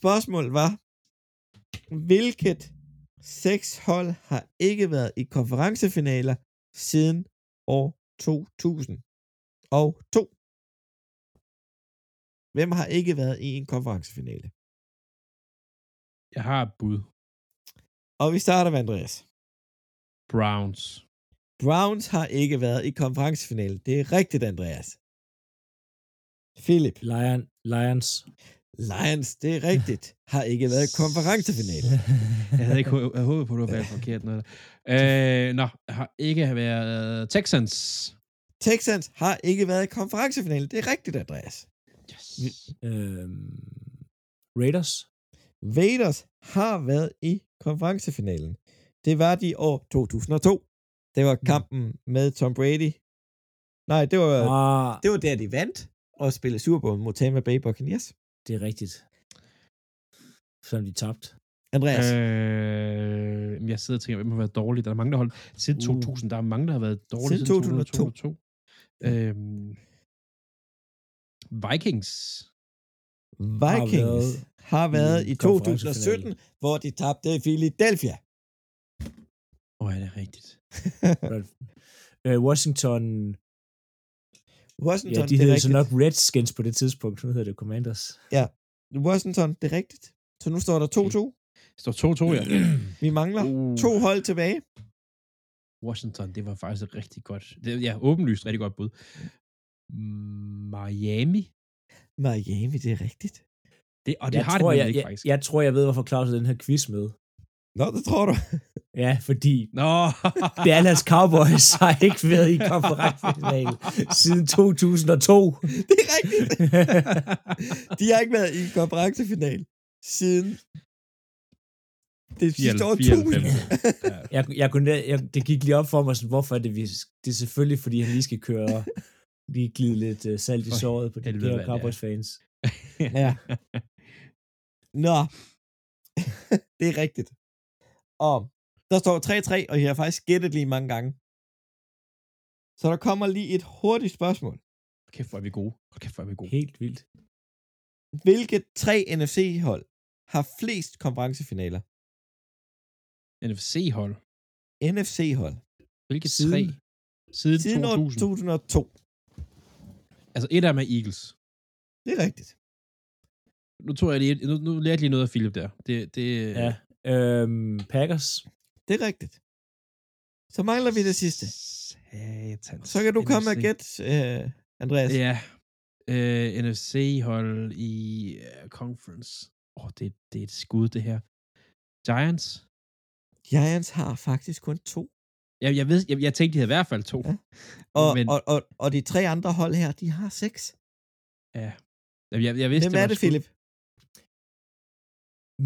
Spørgsmålet var, hvilket seks hold har ikke været i konferencefinaler siden år 2000? Og to. Hvem har ikke været i en konferencefinale? Jeg har et bud. Og vi starter med Andreas. Browns. Browns har ikke været i konferencefinale. Det er rigtigt, Andreas. Philip. Lion, Lions. Lions, det er rigtigt, har ikke været i konferencefinale. Jeg havde ikke jeg håbet på, at du var forkert. Noget. Øh, nå, har ikke været Texans. Texans har ikke været i konferencefinale. Det er rigtigt, Andreas. Yes. Øhm, Raiders. Raiders har været i konferencefinalen. Det var de år 2002. Det var kampen med Tom Brady. Nej, det var, Ah, det var der, de vandt og spillede Super Bowl mod Tampa Bay Buccaneers. det er rigtigt. Selvom de tabte. Andreas, øh, Øh, jeg sidder og tænker, hvem har været dårlig? Der er mange, der har holdt. Siden Uh. 2000, der er mange, der har været dårlige Siden siden, 2002. 2002. Øhm, Vikings. Vikings har været, i i konferencefinale. 2017, hvor de tabte i Philadelphia. Åh, oh, er det rigtigt? Øh, Washington, Washington, ja, de det er hedder så nok Redskins på det tidspunkt. Nu hedder det Commanders. Washington, det er rigtigt. Så nu står der 2-2. står 2-2, ja. Vi mangler Uh. to hold tilbage. Washington, det var faktisk rigtig godt, det, ja, åbenlyst rigtig godt bud. Miami, Miami, det er rigtigt. det, og det jeg har tror, det jeg, ikke, jeg, faktisk. jeg, tror, jeg ved, hvorfor Claus er den her quiz med. Nå, det tror du. Ja, fordi Nå, Dallas Cowboys har ikke været i konferencefinalen siden 2002. det er rigtigt. De har ikke været i konferencefinal siden det sidste år 94. 1000. Ja. jeg, jeg kunne, jeg, det gik lige op for mig, sådan, hvorfor er det, vi, det er selvfølgelig, fordi han lige skal køre, lige glide lidt uh, salt i For såret på de helvede, her mand, ja. Nå. det er rigtigt. Og der står 3-3, og jeg har faktisk gættet lige mange gange. Så der kommer lige et hurtigt spørgsmål. Kæft, hvor er vi gode. Kæft, hvor er vi gode. Helt vildt. Hvilke tre NFC-hold har flest konferencefinaler? NFC-hold. NFC-hold. Hvilke Siden- tre? Siden, Siden år 2000. 2002. Altså, et af dem er Eagles. Det er rigtigt. Nu tror jeg lige, nu, nu lærte jeg lige noget af Philip der. Det, det, Ja. Øhm, Packers. Det er rigtigt. Så mangler vi det sidste. Satans. Så kan du komme og NFC. gætte, uh, Andreas. Ja. Uh, NFC-hold i uh, conference. Åh, oh, det, det er et skud, det her. Giants? Giants har faktisk kun to. Jeg, jeg, ved, jeg, jeg tænkte, de havde i hvert fald to. Ja. Og, Men- og, og, og de tre andre hold her, de har seks. Ja. Jeg, jeg, jeg vidste, Hvem er var det, skud. Philip?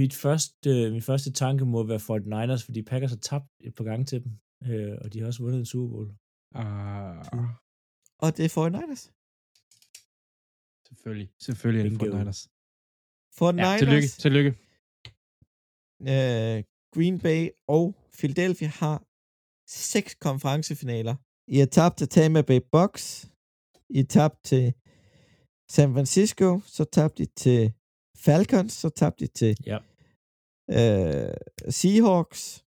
Mit første, min første tanke må være for Niners, fordi Packers har tabt et par gange til dem, øh, og de har også vundet en Super Bowl. Ah, Og det er 49ers. selvfølgelig. Selvfølgelig er det for. Niners. For Ja, Niners, tillykke. Tillykke. øh, Green Bay og Philadelphia har seks konferencefinaler. I har tabt til Tampa Bay Bucks. I har tabt til San Francisco. Så tabte I til Falcons. Så tabte I til Ja. øh, Seahawks.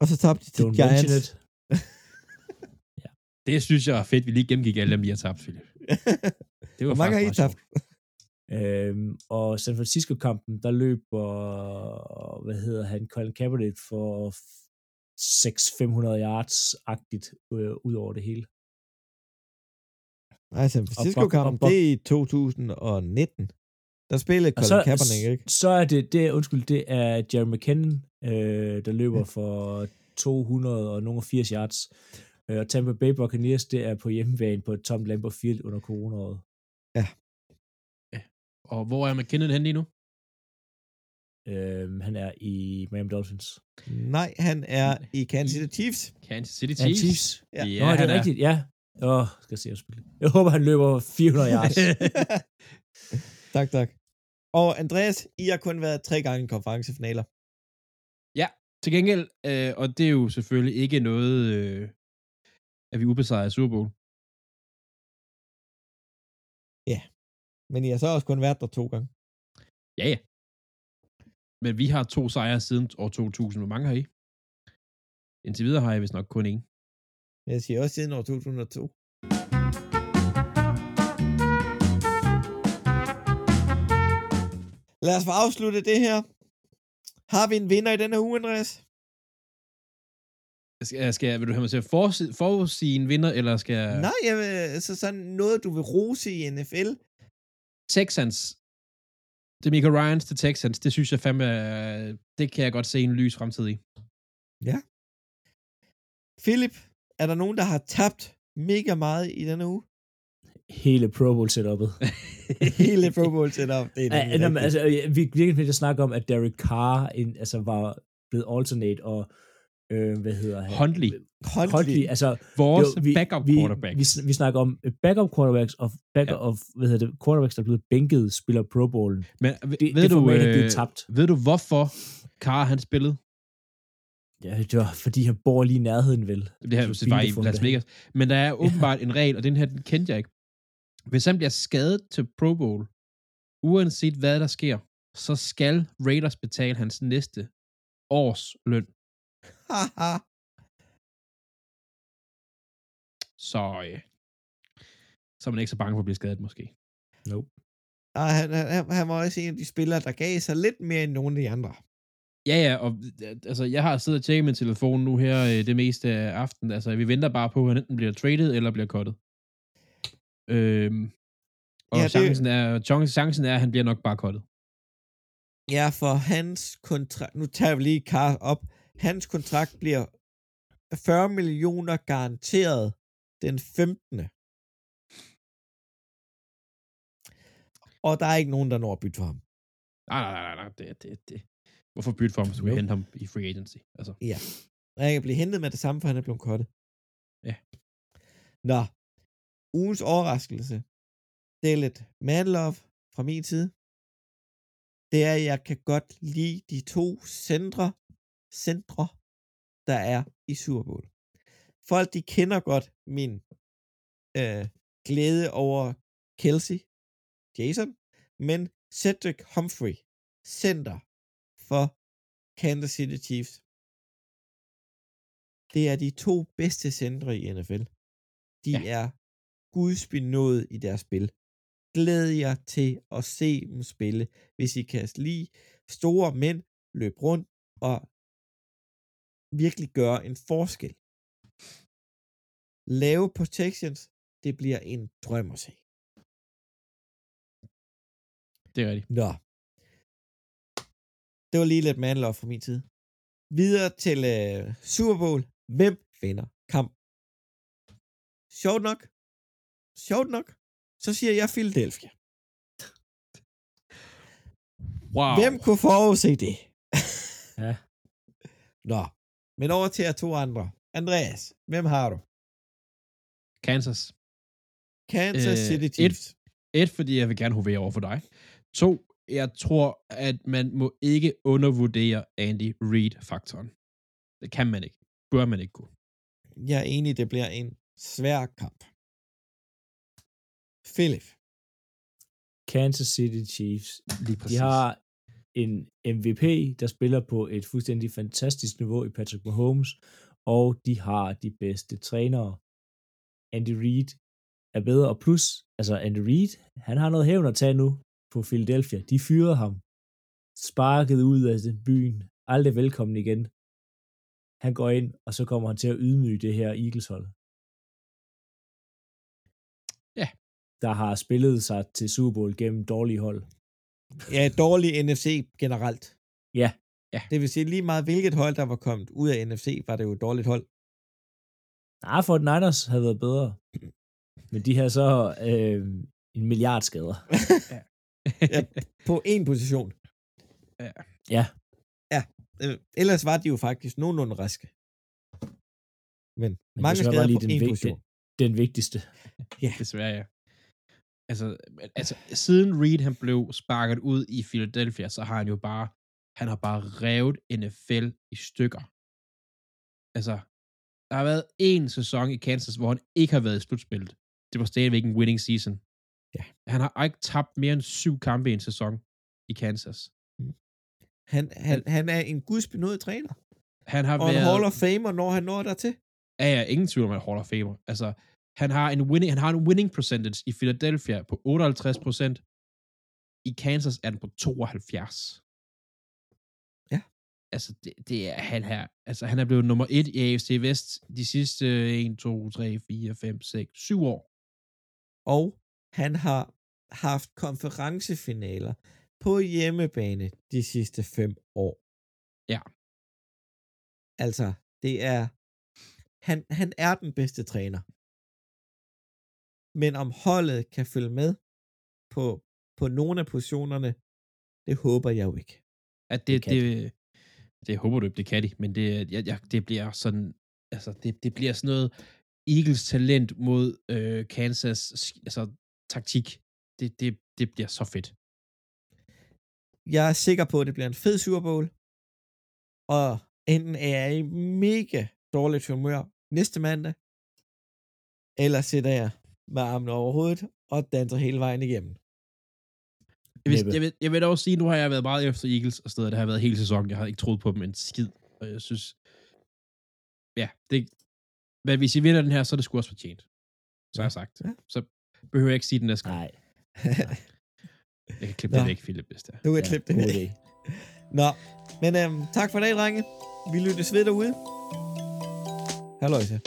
Og så tabte I til Don't Giants. it. Det synes jeg er fedt, vi lige gennemgik alle dem, de har tabt, Philip. Det var Hvor mange har I tabt? Øhm, og San Francisco-kampen, der løber, hvad hedder han, Colin Kaepernick for 600-500 yards-agtigt øh, ud over det hele. Nej, San Francisco-kampen, det er i 2019. Der spillede Colin Kaepernick, ikke? så er det, det undskyld, det er Jerry McKinnon, øh, der løber for 200 og nogle 80 yards. Øh, og Tampa Bay Buccaneers, det er på hjemmebane på Tom Lambeau Field under coronaåret. Og hvor er McKinnon henne lige nu? Øh, han er i Miami Dolphins. Nej, han er i Kansas City Chiefs. Kansas City Er han Chiefs. Chiefs? Ja. ja Nå, er det rigtigt? Ja. Åh, oh, skal jeg se, jeg spille. Jeg håber, han løber 400 yards. tak, tak. Og Andreas, I har kun været tre gange i konferencefinaler. Til gengæld, øh, og det er jo selvfølgelig ikke noget, øh, at vi er ubesejret i Super Bowl. Men I har så også kun været der to gange. Ja, ja. Men vi har to sejre siden år 2000. Hvor mange har I? Indtil videre har jeg vist nok kun én. Jeg siger også siden år 2002. Lad os få afsluttet det her. Har vi en vinder i denne uge, Andreas? Skal, jeg- skal, vil du have mig til at forudsige en vinder, eller skal jeg... Nej, jeg vil, altså sådan noget, du vil rose i NFL. Texans. Det er Michael Ryans til Texans. Det synes jeg fandme, er- det kan jeg godt se en lys fremtid i. Philip, er der nogen, der har tabt mega meget i denne uge? Hele Pro Bowl setup'et. Hele Pro Bowl setup. Det er Ja, men rigtigt. altså, øh, vi virkelig vil snakke om, at Derek Carr en, altså, var blevet alternate, og øh, hvad hedder han? Huntley. Huntley. Huntley, altså, Vores jo, vi, backup vi, quarterback. Vi, vi snakker om øh, backup quarterbacks, og backup Ja. of, hvad hedder det, quarterbacks, der er blevet bænket, spiller Pro Bowlen. Men Det, ved, det du, format er øh, blevet tabt. ved du, hvorfor Carr han spillede? Ja, det var, fordi han bor lige i nærheden, vel? Det her De det var i. Las Vegas. Men der er åbenbart en regel, og den her den kendte jeg ikke. Hvis han bliver skadet til Pro Bowl, uanset hvad der sker, så skal Raiders betale hans næste års løn. Haha. Så, øh, så er man ikke så bange for at blive skadet, måske. Nope. Og han, han, han var også en af de spillere, der gav sig lidt mere end nogle af de andre. Ja, ja, og altså, jeg har siddet og tjekket min telefon nu her øh, det meste af aftenen. Altså, vi venter bare på, at han enten bliver traded eller bliver cuttet. Øhm, og Ja, ja, det- chancen, er, chancen, chancen er, at han bliver nok bare cuttet. Ja, for hans kontrakt, nu tager vi lige Kar op, hans kontrakt bliver 40 millioner garanteret den 15. Og der er ikke nogen, der når at bytte for ham. Nej, nej, nej, nej, det, det, det. Hvorfor bytte for ham, hvis Nope. hente ham i free agency? Altså, Og han kan blive hentet med det samme, for han er blevet kottet. Ja. Nå. Ugens overraskelse. Det er lidt man love fra min side. Det er, at jeg kan godt lide de to centre, centre, der er i Super Bowl. Folk, de kender godt min øh, glæde over Kelsey, Jason, men Cedric Humphrey, center for Kansas City Chiefs, det er de to bedste centre i NFL. De Ja. er gudsbenået i deres spil. Glæd jer til at se dem spille, hvis I kan lide store mænd løbe rundt og virkelig gøre en forskel. Lave protections, det bliver en drøm at se. det er rigtigt. Nå. Det var lige lidt manlove fra min tid. Videre til øh, Super Bowl. Hvem vinder kamp? Sjovt nok. Sjovt nok. Så siger jeg Philadelphia. Wow. Hvem kunne forudse det? Ja. Nå. Men over til jer to andre. Andreas, hvem har du? Kansas. Kansas Øh, City et- Chiefs. Et, fordi jeg vil gerne hovere over for dig. To, jeg tror, at man må ikke undervurdere Andy Reid-faktoren. Det kan man ikke. Bør man ikke kunne. Jeg er enig, det bliver en svær kamp. Philip. Kansas City Chiefs. Lige De har en MVP, der spiller på et fuldstændig fantastisk niveau i Patrick Mahomes, og de har de bedste trænere. Andy Reid er bedre, og plus, altså Andy Reid, han har noget hævn at tage nu på Philadelphia. De fyrede ham, sparket ud af byen, aldrig velkommen igen. Han går ind, og så kommer han til at ydmyge det her Eagles-hold. Ja. Der har spillet sig til Super Bowl gennem dårlige hold. Ja, dårlig NFC generelt. Ja. Ja. Det vil sige, lige meget hvilket hold, der var kommet ud af NFC, var det jo et dårligt hold. Nej, for Niners havde været bedre. Men de har så øh, en milliard skader. Ja. På én position. Ja. Øh, ellers var de jo faktisk nogenlunde raske. Men, Men mange skader var på lige den, én vigtige, position. den vigtigste. Desværre, ja. Altså, altså, siden Reed han blev sparket ud i Philadelphia, så har han jo bare, han har bare revet NFL i stykker. Altså, der har været en sæson i Kansas, hvor han ikke har været i slutspillet. Det var stadigvæk en winning season. Ja. Han har ikke tabt mere end syv kampe i en sæson i Kansas. Han, han, han er en gudsbenået træner. Han har Og en været... Hall of Famer, når han når dertil. Ja, ja, ingen tvivl om, at Hall of Famer. Altså, han har en winning, han har en winning percentage i Philadelphia på 58% I Kansas er den på 72. Ja. Altså, det, det er han her. Altså, han er blevet nummer et i AFC Vest de sidste 1, 2, 3, 4, 5, 6, 7 år. Og han har haft konferencefinaler på hjemmebane de sidste fem år. Ja. Altså, det er... Han, han er den bedste træner. Men om holdet kan følge med på, på nogle af positionerne, det håber jeg jo ikke. At det, Det det, det, håber du ikke, det kan de, men det, ja, ja, det bliver sådan, altså, det, det bliver sådan noget Eagles talent mod øh, Kansas, altså, taktik. Det, det, det bliver så fedt. Jeg er sikker på, at det bliver en fed Super Bowl. Og enten er jeg i mega dårligt humør næste mandag, eller sidder jeg med armen over hovedet og danser hele vejen igennem. Jeg vil, jeg, vil, jeg vil dog sige, nu har jeg været meget efter Eagles og steder. Det har været hele sæsonen. Jeg har ikke troet på dem en skid. Og jeg synes, ja, det, men hvis I vinder den her, så er det sgu også fortjent. Så har jeg sagt. Ja. Så behøver jeg ikke sige den næste gang. Nej, Jeg kan klippe Nå. det væk, Philip, hvis det er. Du kan Ja, klippe det væk. Nå, men øhm, tak for i dag, drenge. Vi lyttes ved derude. Halløjsa.